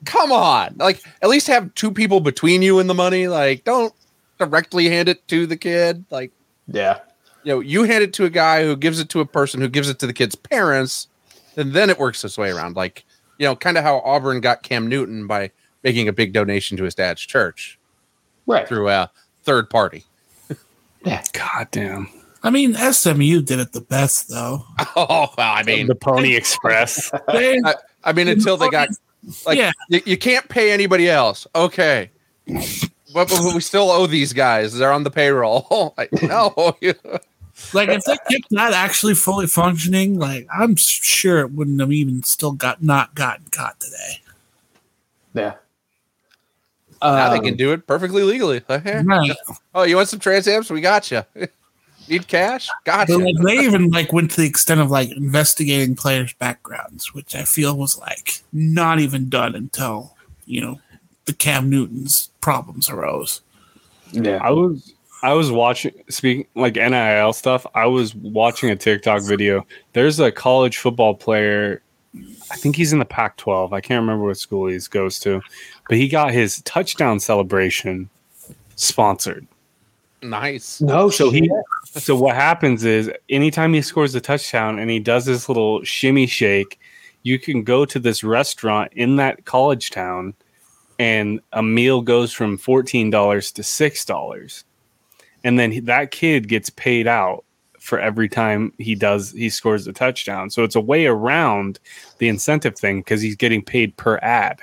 come on! Like, at least have two people between you and the money. Like, don't directly hand it to the kid. Like, yeah you know, you hand it to a guy who gives it to a person who gives it to the kid's parents, and then it works its way around. Like, you know, kind of how Auburn got Cam Newton by making a big donation to his dad's church right through a third party. God damn. I mean, SMU did it the best though. Oh, well, I mean, the Pony Express. They- I, I mean, until they got like Yeah. you, you can't pay anybody else. Okay. But, but we still owe these guys. They're on the payroll. Oh, like, no. like if they kept that actually fully functioning, like I'm sure it wouldn't have even still got not gotten caught today. yeah now they Um, can do it perfectly legally. Right. Oh, you want some Trans Ams? We got you. Need cash? Gotcha. But like they even like went to the extent of like investigating players' backgrounds, which I feel was like not even done until you know the Cam Newton's problems arose. yeah I was I was watching speaking like NIL stuff. I was watching a TikTok video. There's a college football player. I think he's in the Pac-12. I can't remember what school he goes to, but he got his touchdown celebration sponsored. nice. no So he so what happens is anytime he scores a touchdown and he does this little shimmy shake, you can go to this restaurant in that college town and a meal goes from $14 to $6. And then he- that kid gets paid out for every time he does he scores a touchdown. So it's a way around the incentive thing cuz he's getting paid per ad.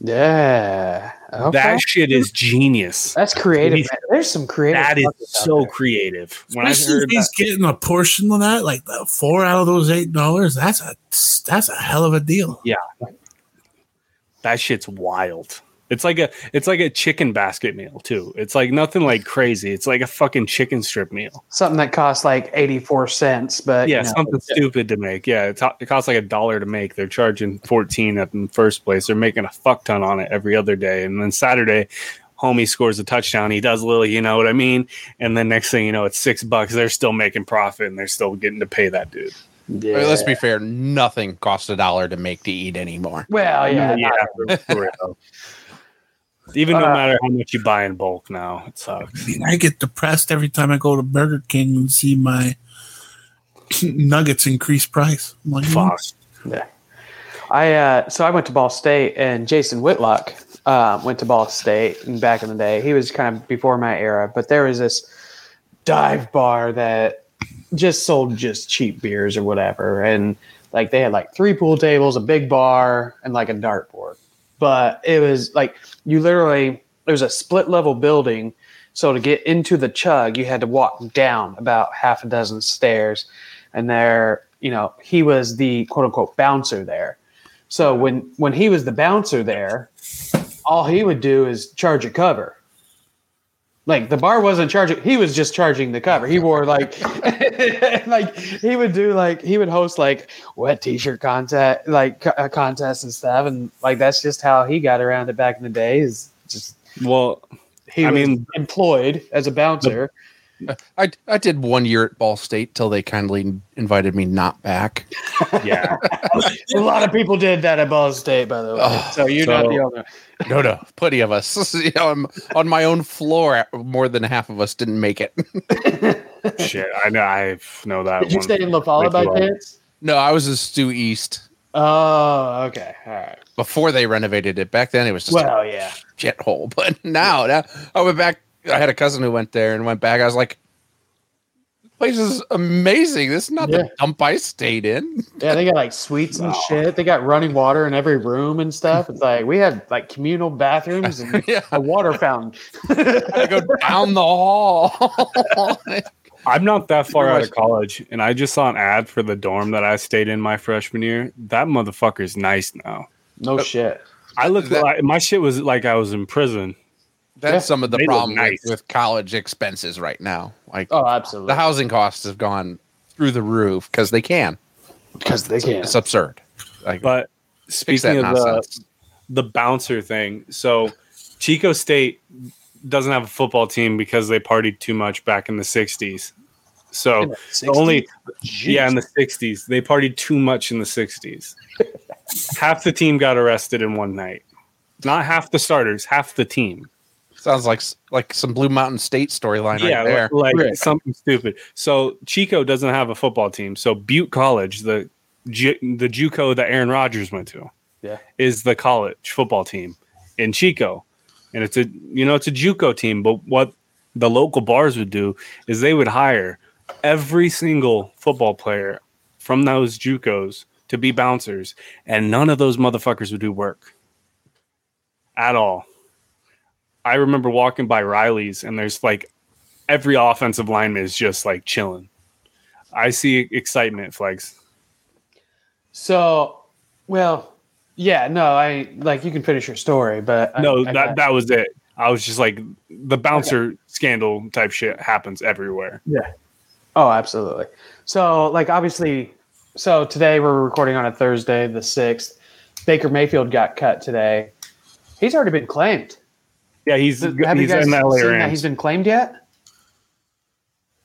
Yeah. Okay. That shit is genius. That's creative. Man. There's some creative. That is so there. creative. When I Especially if heard he's that, getting a portion of that, like the four out of those eight dollars. That's a that's a hell of a deal. Yeah. That shit's wild. It's like a it's like a chicken basket meal too. It's like nothing like crazy. It's like a fucking chicken strip meal. Something that costs like 84 cents, but Yeah, you know, something stupid to make. Yeah, it's, it costs like a dollar to make. They're charging fourteen at in the first place. They're making a fuck ton on it every other day, and then Saturday, homie scores a touchdown. He does a little, you know what I mean. And then next thing you know, it's six bucks. They're still making profit, and they're still getting to pay that dude. yeah. I mean, let's be fair. Nothing costs a dollar to make to eat anymore. well, yeah. yeah, for- for real. Even no Uh, matter how much you buy in bulk now, it sucks. I mean, I get depressed every time I go to Burger King and see my nuggets increase price. I'm like, Fuck. Yeah. I uh, so I went to Ball State, and Jason Whitlock uh, went to Ball State and back in the day. He was kind of before my era, but there was this dive bar that just sold just cheap beers or whatever, and like they had like three pool tables, a big bar, and like a dartboard. But it was like you literally there was a split level building, so to get into the chug, you had to walk down about half a dozen stairs, and there, you know, he was the quote unquote bouncer there. So when when he was the bouncer there, all he would do is charge a cover. Like the bar wasn't charging; he was just charging the cover. He wore like, like he would do like he would host like wet t-shirt contest, like co- uh, contests and stuff, and like that's just how he got around it back in the day. Is just Well, he I was mean- employed as a bouncer. I I did one year at Ball State till they kindly invited me not back. yeah. a lot of people did that at Ball State, by the way. Oh, so you're not the only. No, no, plenty of us. you know, I'm on my own floor. More than half of us didn't make it. Shit, I know. I know that Did you one. stay in LaFollette by chance? No, I was in Stu East Oh, okay, all right. before they renovated it. Back then, it was just a Well, yeah. shithole. But now, now I went back. I had a cousin who went there and went back. I was like, "This place is amazing. This is not Yeah. the dump I stayed in." Yeah, they got like suites and oh. shit. They got running water in every room and stuff. It's like we had like communal bathrooms and yeah, a water fountain. I go down the hall. I'm not that far out of college, and I just saw an ad for the dorm that I stayed in my freshman year. That motherfucker's nice now. No uh, shit. I looked That- like my shit was like I was in prison. That's Yeah. some of the problem with- nice. with, college expenses right now. Like Oh, absolutely. the housing costs have gone through the roof because they can. Because they can. It's absurd. Like, But speaking of the, nonsense. the bouncer thing, so Chico State doesn't have a football team because they partied too much back in the '60s. So the the only 60s? yeah in the '60s they partied too much in the '60s. half the team got arrested in one night. Not half the starters, half the team. Sounds like like some Blue Mountain State storyline yeah, right there. like Right. something stupid. So Chico doesn't have a football team. So Butte College, the Ju- the JUCO that Aaron Rodgers went to, Yeah. is the college football team in Chico, and it's a you know it's a JUCO team. But what the local bars would do is they would hire every single football player from those JUCOs to be bouncers, and none of those motherfuckers would do work at all. I remember walking by Riley's, and there's like every offensive lineman is just like chilling. I see excitement flags. So, well, yeah, no, I like you can finish your story, but No, I that that was it. I was just like the bouncer scandal type shit happens everywhere. Yeah. Oh, absolutely. So, like, obviously, so today we're recording on a Thursday, the 6th. Baker Mayfield got cut today. He's already been claimed. Yeah, he's Have you guys in LA seen that Rams. he's been claimed yet?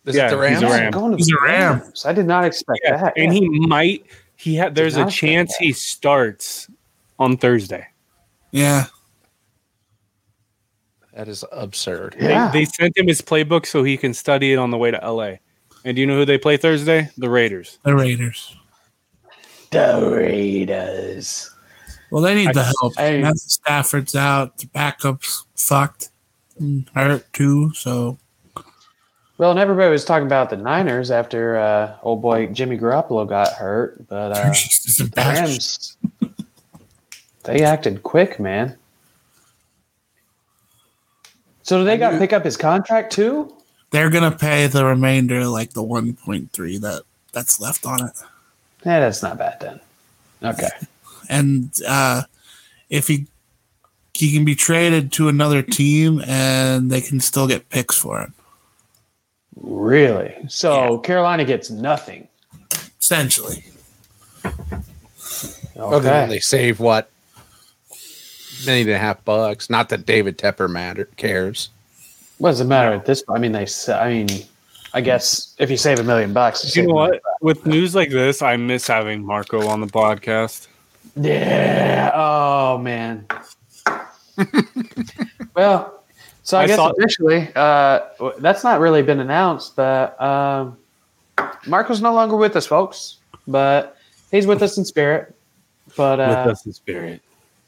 Is Yeah, it the he's a Ram. going to He's the a Ram. Rams. I did not expect Yeah, that. and Yeah. he might he had there's a not expect chance that. he starts on Thursday. Yeah. That is absurd. Yeah. They, they sent him his playbook so he can study it on the way to LA. And do you know who they play Thursday? The Raiders. The Raiders. Doritos. Well, they need the help. I- Now Stafford's out. The backup's fucked. and Hurt too. So Well, and everybody was talking about the Niners after uh, old boy Jimmy Garoppolo got hurt, but uh, it's just a the. Rams, they acted quick, man. So do they got to pick up his contract too? They're gonna pay the remainder, like the 1.3 that that's left on it. Yeah, that's not bad then. Okay. And uh, if he he can be traded to another team and they can still get picks for him Really? So Carolina gets nothing. essentially Other than Okay. they save what? Million and a half bucks. Not that David Tepper matter cares. What does it matter at this point? I mean, they. s- I mean, I guess if you save a million bucks, You save know what? million With news like this, I miss having Marco on the podcast. Yeah. Oh man. well, so I, I guess saw- officially, uh, that's not really been announced, but um, Marco's no longer with us, folks. But he's with us in spirit. But uh, with us in spirit.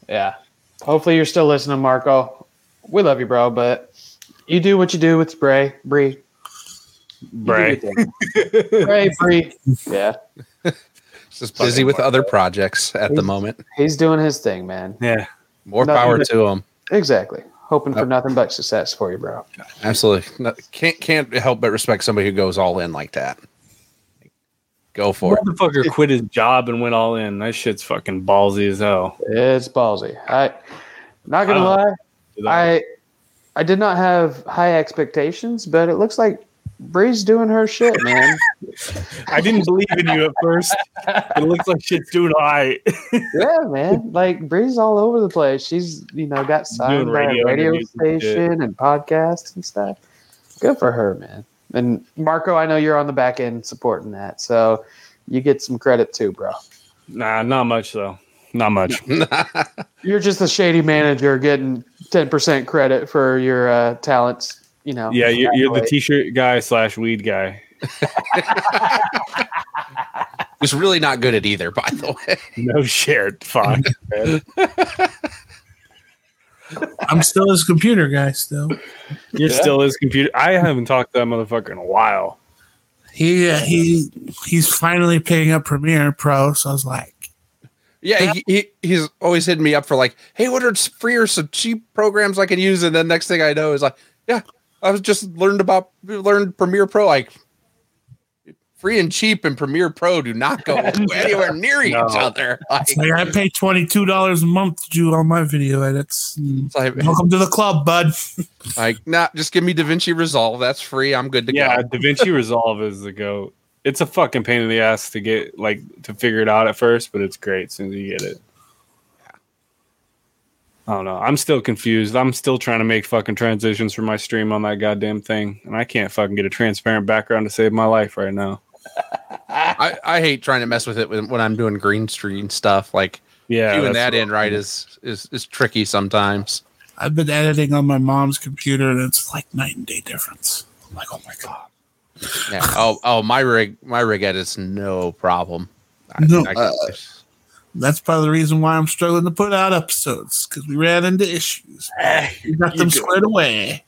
Yeah. Hopefully you're still listening, Marco. We love you, bro, but you do what you do with Bray, Bree. Bray. Bray, Bree. Yeah. Just busy with other projects at the moment. He's doing his thing, man. Yeah. More No, power you- to him. Exactly. Hoping for nothing but success for you, bro. Absolutely. No, can't can't help but respect somebody who goes all in like that. Go for it. Motherfucker quit his job and went all in. That shit's fucking ballsy as hell. It's ballsy. I not gonna Uh, lie, I I did not have high expectations, but it looks like Bree's doing her shit, man. I didn't believe in you at first. It looks like shit's doing all right. yeah, man. Like Bree's all over the place. She's you know got signed Doing by radio a radio interviews and station and podcasts and stuff. Good for her, man. And Marco, I know you're on the back end supporting that, so you get some credit too, bro. Nah, not much though. Not much. You're just a shady manager getting ten percent credit for your uh, talents. You know. Yeah, you're, you're the t-shirt guy slash weed guy. He's really not good at either, by the way. No shit. Fuck. i'm still his computer guy still You're Yeah. still his computer. I haven't talked to that motherfucker in a while. he uh, he he's finally picking up premiere pro so i was like Yeah, he, he he's always hitting me up for like, hey, what are s- free or some cheap programs I can use? And then next thing I know is like, yeah, I was just learned about learned Premiere Pro. Like, free and cheap and Premiere Pro do not go anywhere near each other. Like, like I pay twenty two dollars a month to do all my video edits. it's like, Welcome to the club, bud. like, nah, just give me DaVinci Resolve. That's free. I'm good to Yeah, go. Yeah, DaVinci Resolve is the go. It's a fucking pain in the ass to get like to figure it out at first, but it's great as soon as you get it. I don't know. I'm still confused. I'm still trying to make fucking transitions for my stream on that goddamn thing, and I can't fucking get a transparent background to save my life right now. I, I hate trying to mess with it when, when I'm doing green screen stuff. Like, Yeah, doing that in right is is is tricky sometimes. I've been editing on my mom's computer and it's like night and day difference. I'm like, oh my god. Yeah. Oh, oh, my rig, my rig edits no problem. I, No, I- uh, That's part of the reason why I'm struggling to put out episodes because we ran into issues. We got them squared away.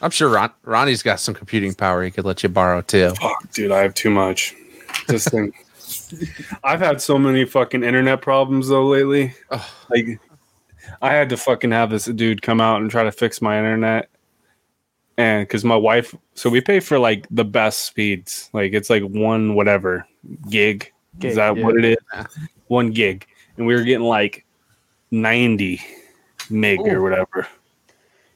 I'm sure Ron, Ronnie's got some computing power he could let you borrow too. Fuck, dude, I have too much. This thing. I've had so many fucking internet problems though lately. Ugh. Like, I had to fucking have this dude come out and try to fix my internet, and because my wife, so we pay for like the best speeds. Like it's like one whatever gig. Gig, is that yeah. what it is? One gig, and we were getting like ninety meg or whatever.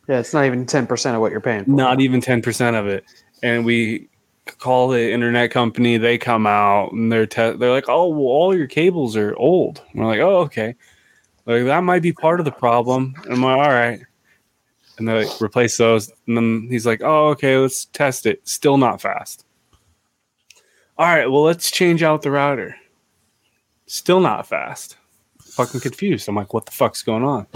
Yeah, it's not even ten percent of what you're paying. For. not even 10% of it. And we call the internet company they come out and they're te- they're like oh well all your cables are old. And we're like oh okay. Like that might be part of the problem. And i'm like all right and they like replace those and then he's like oh okay let's test it. Still not fast. All right well let's change out the router still not fast fucking confused i'm like what the fuck's going on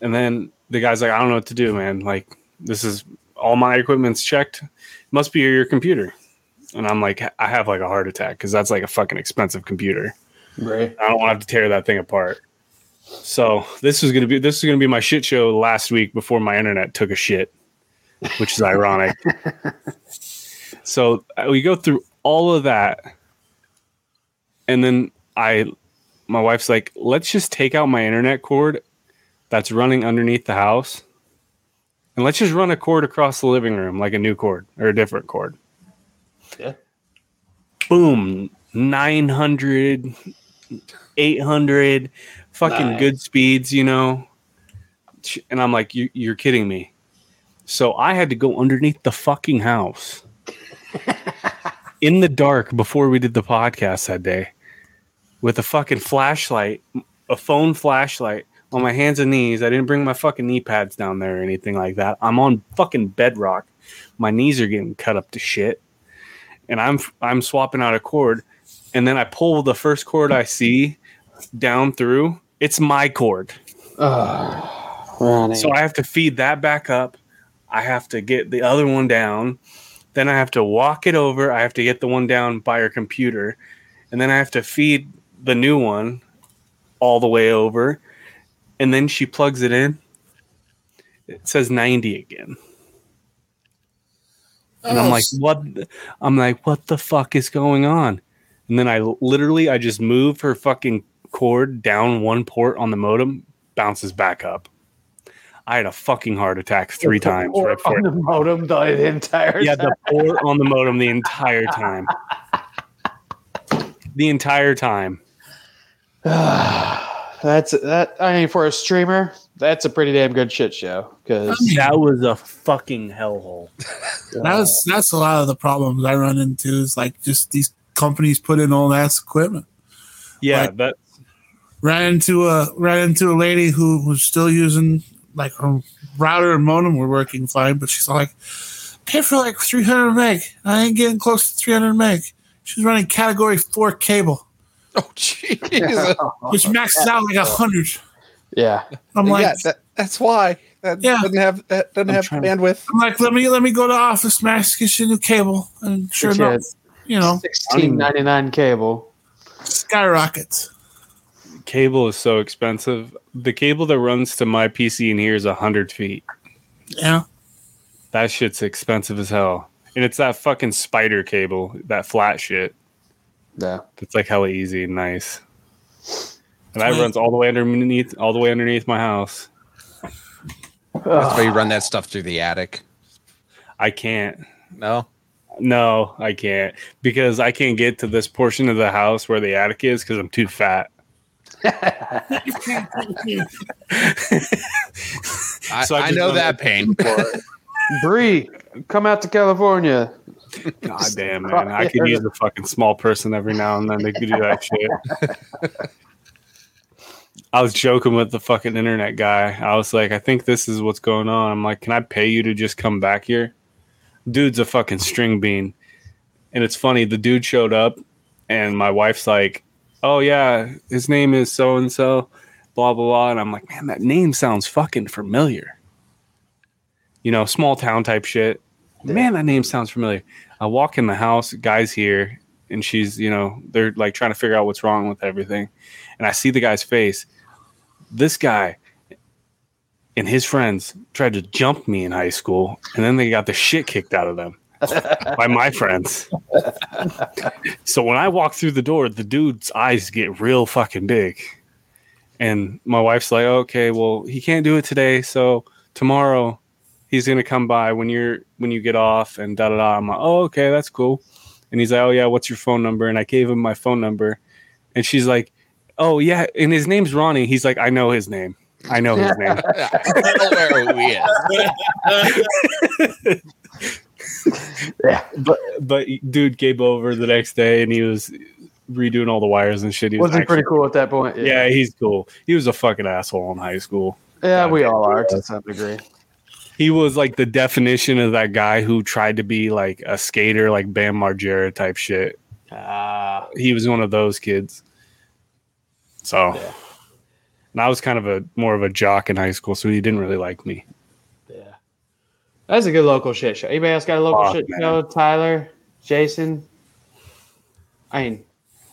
and then the guy's like i don't know what to do man like this is all my equipment's checked. Must be your computer. And I'm like, I have like a heart attack because that's like a fucking expensive computer. Right. I don't want to have to tear that thing apart. So this is gonna be this is gonna be my shit show last week before my internet took a shit, which is ironic. so uh, we go through all of that, and then I, my wife's like, let's just take out my internet cord that's running underneath the house and let's just run a cord across the living room, like a new cord or a different cord. Yeah. Boom, 900, 800, fucking Nice. good speeds, you know. And I'm like, you, you're kidding me. So I had to go underneath the fucking house in the dark before we did the podcast that day with a fucking flashlight, a phone flashlight on my hands and knees. I didn't bring my fucking knee pads down there or anything like that. I'm on fucking bedrock. My knees are getting cut up to shit. And I'm I'm swapping out a cord and then I pull the first cord I see down through. It's my cord. Oh, So I have to feed that back up. I have to get the other one down. Then I have to walk it over. I have to get the one down by her computer. And then I have to feed the new one all the way over. And then she plugs it in. It says 90 again. And I'm oh, like, what? the- I'm like, what the fuck is going on? And then I literally, I just move her fucking cord down one port on the modem, bounces back up. I had a fucking heart attack three times right before. on the modem the entire Yeah, the port on the modem the entire time. The entire time. that's that. I mean, for a streamer, that's a pretty damn good shit show. Because That was a fucking hellhole. That's that's a lot of the problems I run into is like just these companies put in all ass equipment. Yeah, Like- that Ran into a ran into a lady who was still using like her router and modem were working fine, but she's like, pay for like 300 meg. I ain't getting close to 300 meg. She's running category four cable, Oh, jeez. which maxes out like a hundred. yeah, I'm like, yeah, that, that's why that Yeah. doesn't have that doesn't I'm have trying to- bandwidth. I'm like, let me let me go to Office Max get you a new cable, and sure Which enough, you know, sixteen ninety nine cable. skyrockets. cable is so expensive. The cable that runs to my PC in here is hundred feet. Yeah, That shit's expensive as hell. And it's that fucking spider cable, that flat shit. Yeah, it's like hella easy and nice. And that runs all the way underneath all the way underneath my house. That's why you run that stuff through the attic. I can't. No, No, I can't. Because I can't get to this portion of the house where the attic is because I'm too fat. I, So I I, just know that pain. Bree, come out to California. God damn, man. I could use a fucking small person every now and then to do that shit. I was joking with the fucking internet guy. I was like, I think this is what's going on. I'm like, can I pay you to just come back here? Dude's a fucking string bean. And it's funny, the dude showed up and my wife's like, Oh yeah, his name is so and so, blah blah blah. And I'm like, man, that name sounds fucking familiar. You know, small town type shit. Man, that name sounds familiar. I walk in the house, guy's here, and she's, you know, they're like trying to figure out what's wrong with everything. And I see the guy's face. This guy and his friends tried to jump me in high school, and then they got the shit kicked out of them by my friends. so when I walk through the door, the dude's eyes get real fucking big. And my wife's like, okay, well, he can't do it today. So tomorrow he's gonna come by when you're when you get off and da da da. I'm like, oh, okay, that's cool. And he's like, oh yeah, what's your phone number? And I gave him my phone number, and she's like, oh yeah, and his name's Ronnie. He's like, I know his name. I know his name. I'm aware who he but but dude came over the next day and he was redoing all the wires and shit. He was Wasn't pretty cool at that point. Yeah, he's cool. He was a fucking asshole in high school. yeah, we all are to some degree. He was like the definition of that guy who tried to be like a skater, like Bam Margera type shit. Ah, He was one of those kids. So, Yeah. and I was kind of a more of a jock in high school, so he didn't really like me. yeah. That's a good local shit show. Anybody else got a local Fuck, shit man. show? Tyler, Jason. I mean,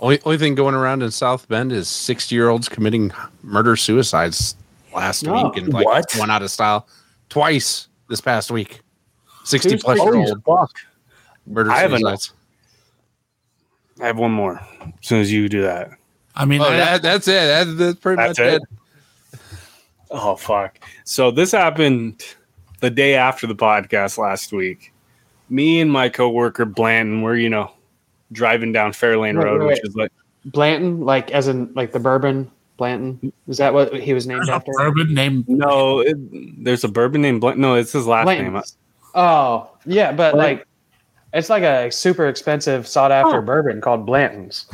Only only thing going around in South Bend is sixty year olds committing murder suicides last No. week and like What? one out of style twice this past week. Sixty Who's plus year old fuck. murder I have an- suicides. I have one more. As soon as you do that. I mean, Oh, that, that's it. That, that's pretty That's much it? it. Oh fuck. So this happened the day after the podcast last week, me and my coworker Blanton were, you know, driving down Fairlane Wait, Road, wait, which wait. is like Blanton, like as in like the bourbon Blanton. Is that what he was named There's a after? bourbon named no, it, there's a bourbon named Blanton. No, it's his last name. Oh, yeah, but like it's like a super expensive sought after Oh. bourbon called Blanton's.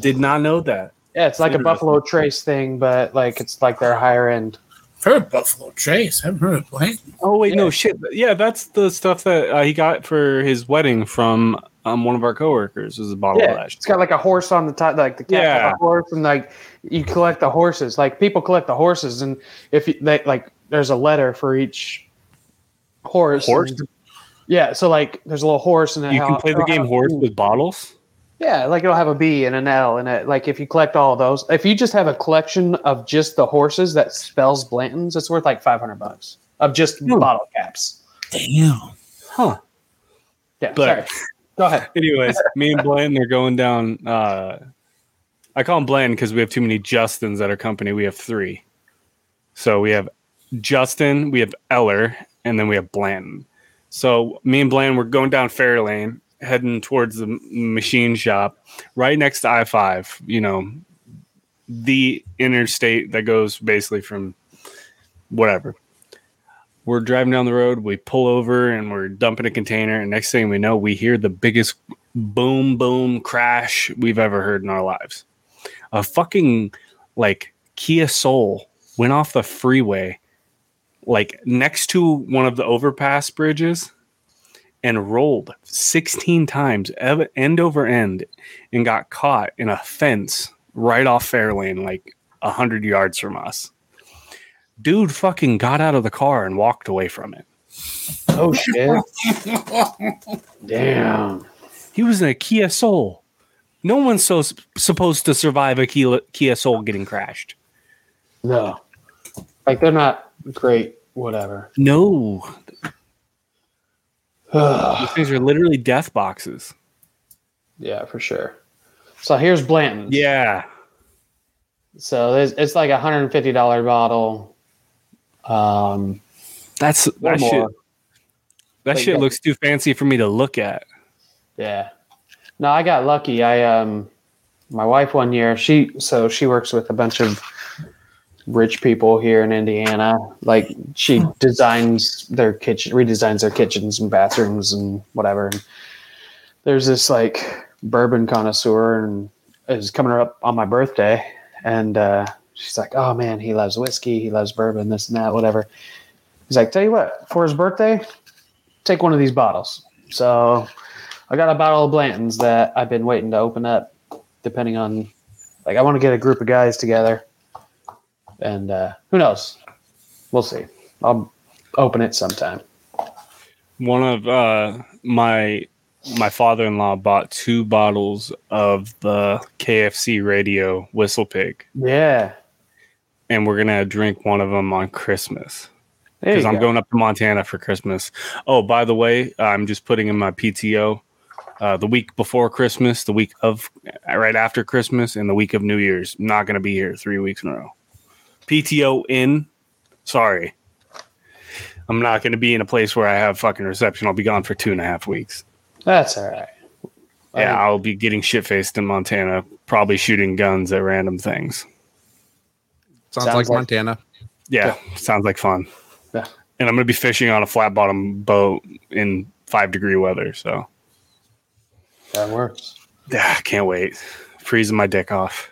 Did not know that. Yeah, it's like a Buffalo Trace thing, but like it's like their higher end. heard of Buffalo Trace. I haven't heard of Blanton. Oh wait, Yeah. no shit. Yeah, that's the stuff that uh, he got for his wedding from um, one of our coworkers. Was a bottle of Yeah, that. it's got like a horse on the top, like the cap Yeah. of horse, and like you collect the horses. Like people collect the horses, and if you, they like, there's a letter for each horse. Horse? and- yeah, so like there's a little horse, and You can play the game horse with bottles. Yeah, like it'll have a B and an L in it. Like if you collect all of those, if you just have a collection of just the horses that spells Blanton's, it's worth like five hundred bucks of just Hmm. bottle caps. Damn. Huh. Yeah, But- sorry. Go ahead. Anyways, me and Blanton are going down. Uh, I call him Blanton because we have too many Justins at our company. We have three. So we have Justin, we have Eller, and then we have Blanton. So me and Blanton we're going down Fairlane, heading towards the machine shop, right next to I five. You know, the interstate that goes basically from whatever. We're driving down the road, we pull over and we're dumping a container, and next thing we know, we hear the biggest boom boom crash we've ever heard in our lives. A fucking like Kia Soul went off the freeway like next to one of the overpass bridges and rolled 16 times end over end and got caught in a fence right off Fairlane like 100 yards from us. Dude fucking got out of the car and walked away from it. Oh shit! Damn. He was in a Kia Soul. No one's so supposed to survive a Kia, Kia Soul getting crashed. No, like they're not great. Whatever. No, these things are literally death boxes. yeah, for sure. So here's Blanton's. Yeah, So it's like a hundred and fifty dollar bottle. Um, that's that shit. more. That Like shit that- looks too fancy for me to look at. Yeah. No, I got lucky. I um my wife one year, she so she works with a bunch of rich people here in Indiana. Like she designs their kitchen redesigns their kitchens and bathrooms and whatever. And there's this like bourbon connoisseur and is coming up on my birthday and uh she's like, Oh man, he loves whiskey, he loves bourbon, this and that, whatever. He's like, Tell you what, for his birthday, take one of these bottles. So I got a bottle of Blanton's that I've been waiting to open up, depending on, like, I want to get a group of guys together, and uh, who knows? We'll see. I'll open it sometime. One of uh, my my father in law bought two bottles of the KFC radio WhistlePig, Yeah, and we're gonna drink one of them on Christmas. because I'm go. going up to Montana for Christmas. Oh, by the way, I'm just putting in my PTO uh, the week before Christmas, the week of right after Christmas, and the week of New Year's. Not going to be here three weeks in a row. PTO in. Sorry. I'm not going to be in a place where I have fucking reception. I'll be gone for two and a half weeks. That's all right. Yeah, I'll be getting shit faced in Montana, probably shooting guns at random things. Sounds, Sounds like, like- Montana. Yeah, sounds like fun. Yeah. And I'm going to be fishing on a flat bottom boat in five degree weather. So, that works. yeah, can't wait. Freezing my dick off.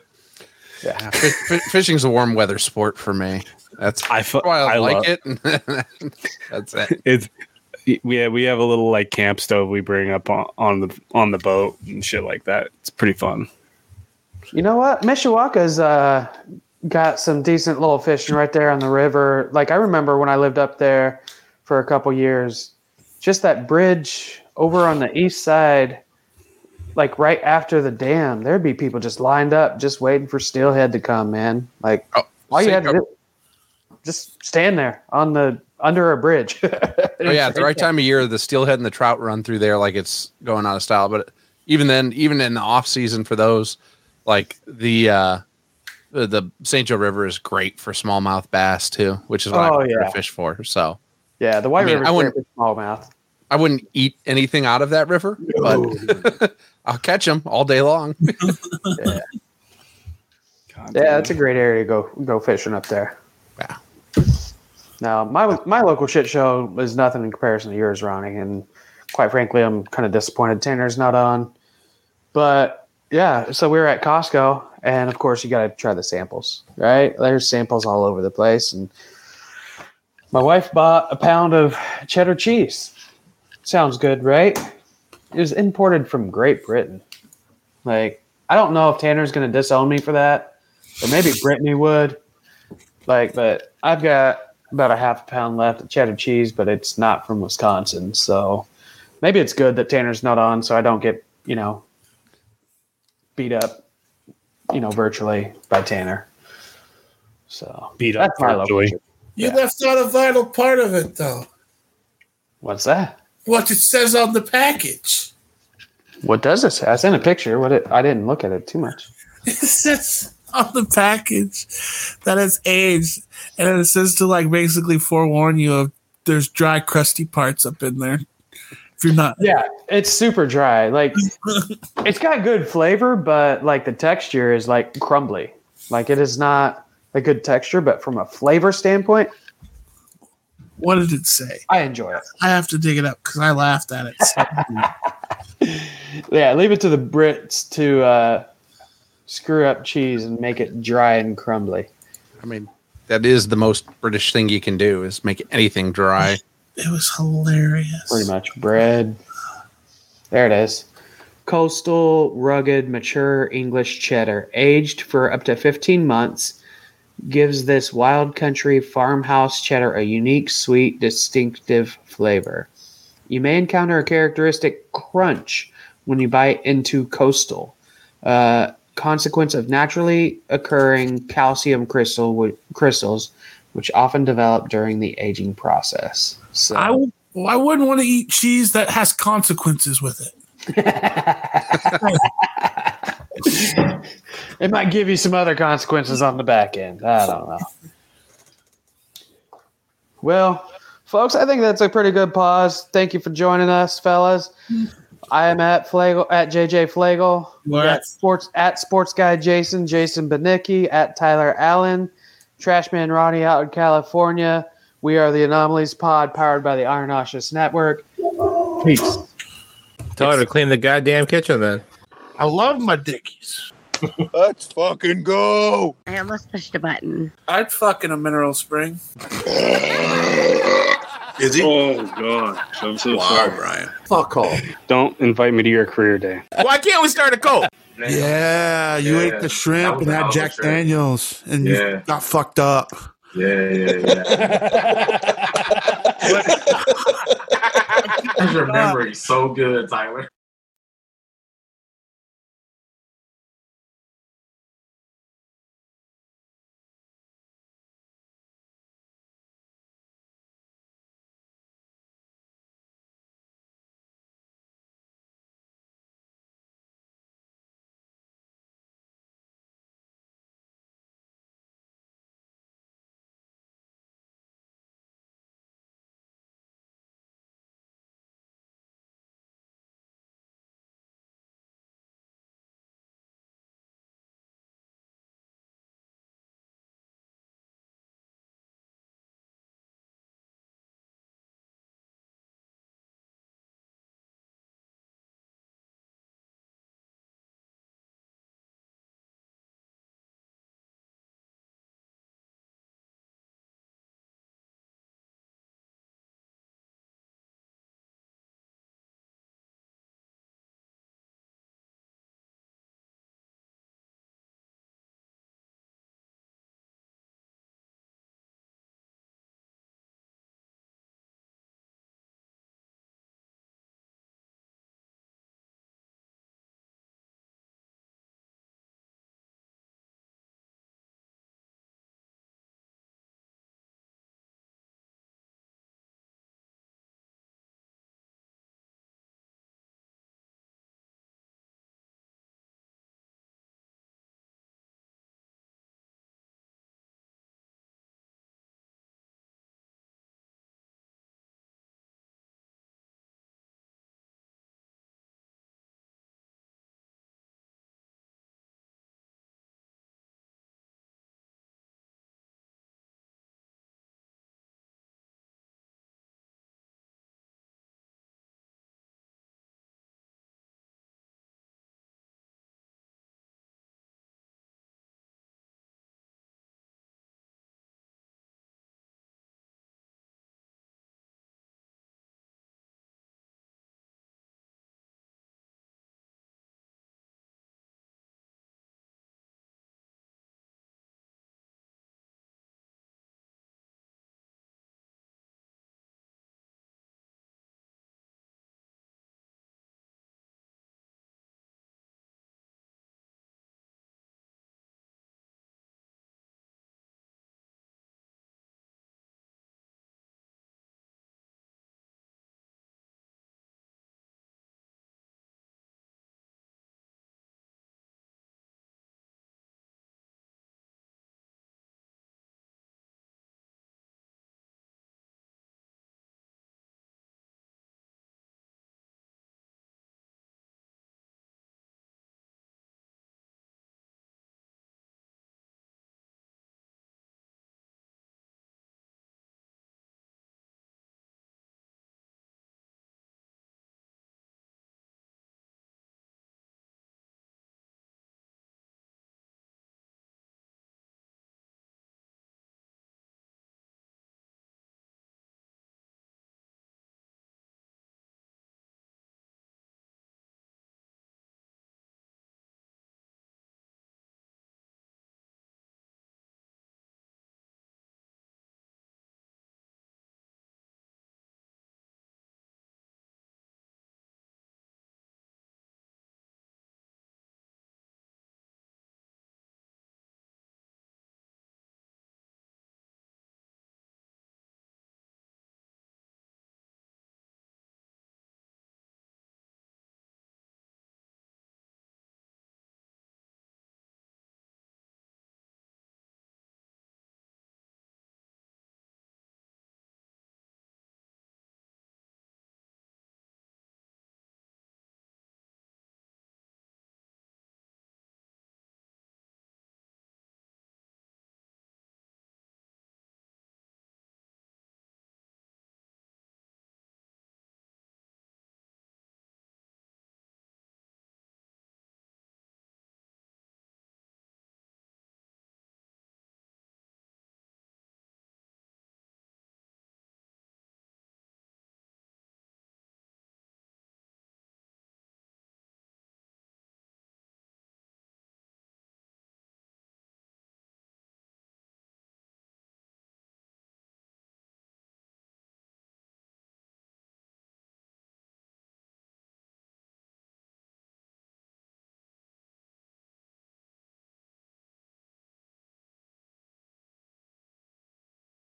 Yeah. Yeah, fi- fi- fishing's a warm weather sport for me. That's I, fu- why I, I like love it. That's it. It's we have, we have a little like camp stove we bring up on, on the on the boat and shit like that. It's pretty fun. You know what? Mishawaka's uh, got some decent little fishing right there on the river. Like I remember when I lived up there for a couple years, just that bridge over on the east side, like right after the dam, there'd be people just lined up, just waiting for steelhead to come. Man, like Oh, all you had to do, just stand there on the under a bridge. Oh yeah, at the right time of year, the steelhead and the trout run through there like it's going out of style. But even then, even in the off season for those, like the uh Uh, the, the St. Joe River is great for smallmouth bass too, which is what Oh, I yeah. fish for. So Yeah, the White I mean, River I wouldn't- is smallmouth. I wouldn't eat anything out of that river, but I'll catch them all day long. Yeah, that's a great area to go go fishing up there. Wow. Now, my my local shit show is nothing in comparison to yours, Ronnie, and quite frankly, I'm kind of disappointed Tanner's not on. But yeah, so we were at Costco, and of course, you got to try the samples, right? There's samples all over the place, and my wife bought a pound of cheddar cheese. Sounds good, right? It was imported from Great Britain. Like, I don't know if Tanner's going to disown me for that, or maybe Brittany would. Like, but I've got about a half a pound left of cheddar cheese, but it's not from Wisconsin. So maybe it's good that Tanner's not on so I don't get, you know, beat up, you know, virtually by Tanner. So Beat up that's my local virtually. You Yeah. left out a vital part of it, though. What's that? What it says on the package. What does it say? I sent a picture. What it, I didn't look at it too much. It says on the package that it's aged, and it says to like basically forewarn you of there's dry, crusty parts up in there. If you're not, Yeah, it's super dry. Like it's got good flavor, but like the texture is like crumbly. Like it is not a good texture, but from a flavor standpoint, what did it say? I enjoy it. I have to dig it up because I laughed at it. Yeah, leave it to the Brits to uh, screw up cheese and make it dry and crumbly. I mean, that is the most British thing you can do is make anything dry. it was hilarious. Pretty much bread. There it is. Coastal, rugged, mature English cheddar, aged for up to 15 months, gives this wild country farmhouse cheddar a unique, sweet, distinctive flavor. You may encounter a characteristic crunch when you bite into coastal, uh, consequence of naturally occurring calcium crystal w- crystals, which often develop during the aging process. So, I, w- I wouldn't want to eat cheese that has consequences with it. it might give you some other consequences on the back end. I don't know. Well, folks, I think that's a pretty good pause. Thank you for joining us, fellas. I am at Flagel at JJ Flagel. We at- sports at Sports Guy Jason, Jason Benicki, at Tyler Allen, Trashman Ronnie out in California. We are the Anomalies Pod, powered by the Iron Oscious Network. Peace. Tell her to clean the goddamn kitchen then. I love my dickies. Let's fucking go. I almost pushed a button. I'd fuck in a mineral spring. Is he? Oh gosh, I'm so wow, sorry. Brian. Fuck off. Don't invite me to your career day. Why can't we start a cult? Yeah, you Yeah, ate the shrimp that and had Jack. Daniels, and Yeah. you got fucked up. Yeah, yeah, yeah. I remember so good, Tyler.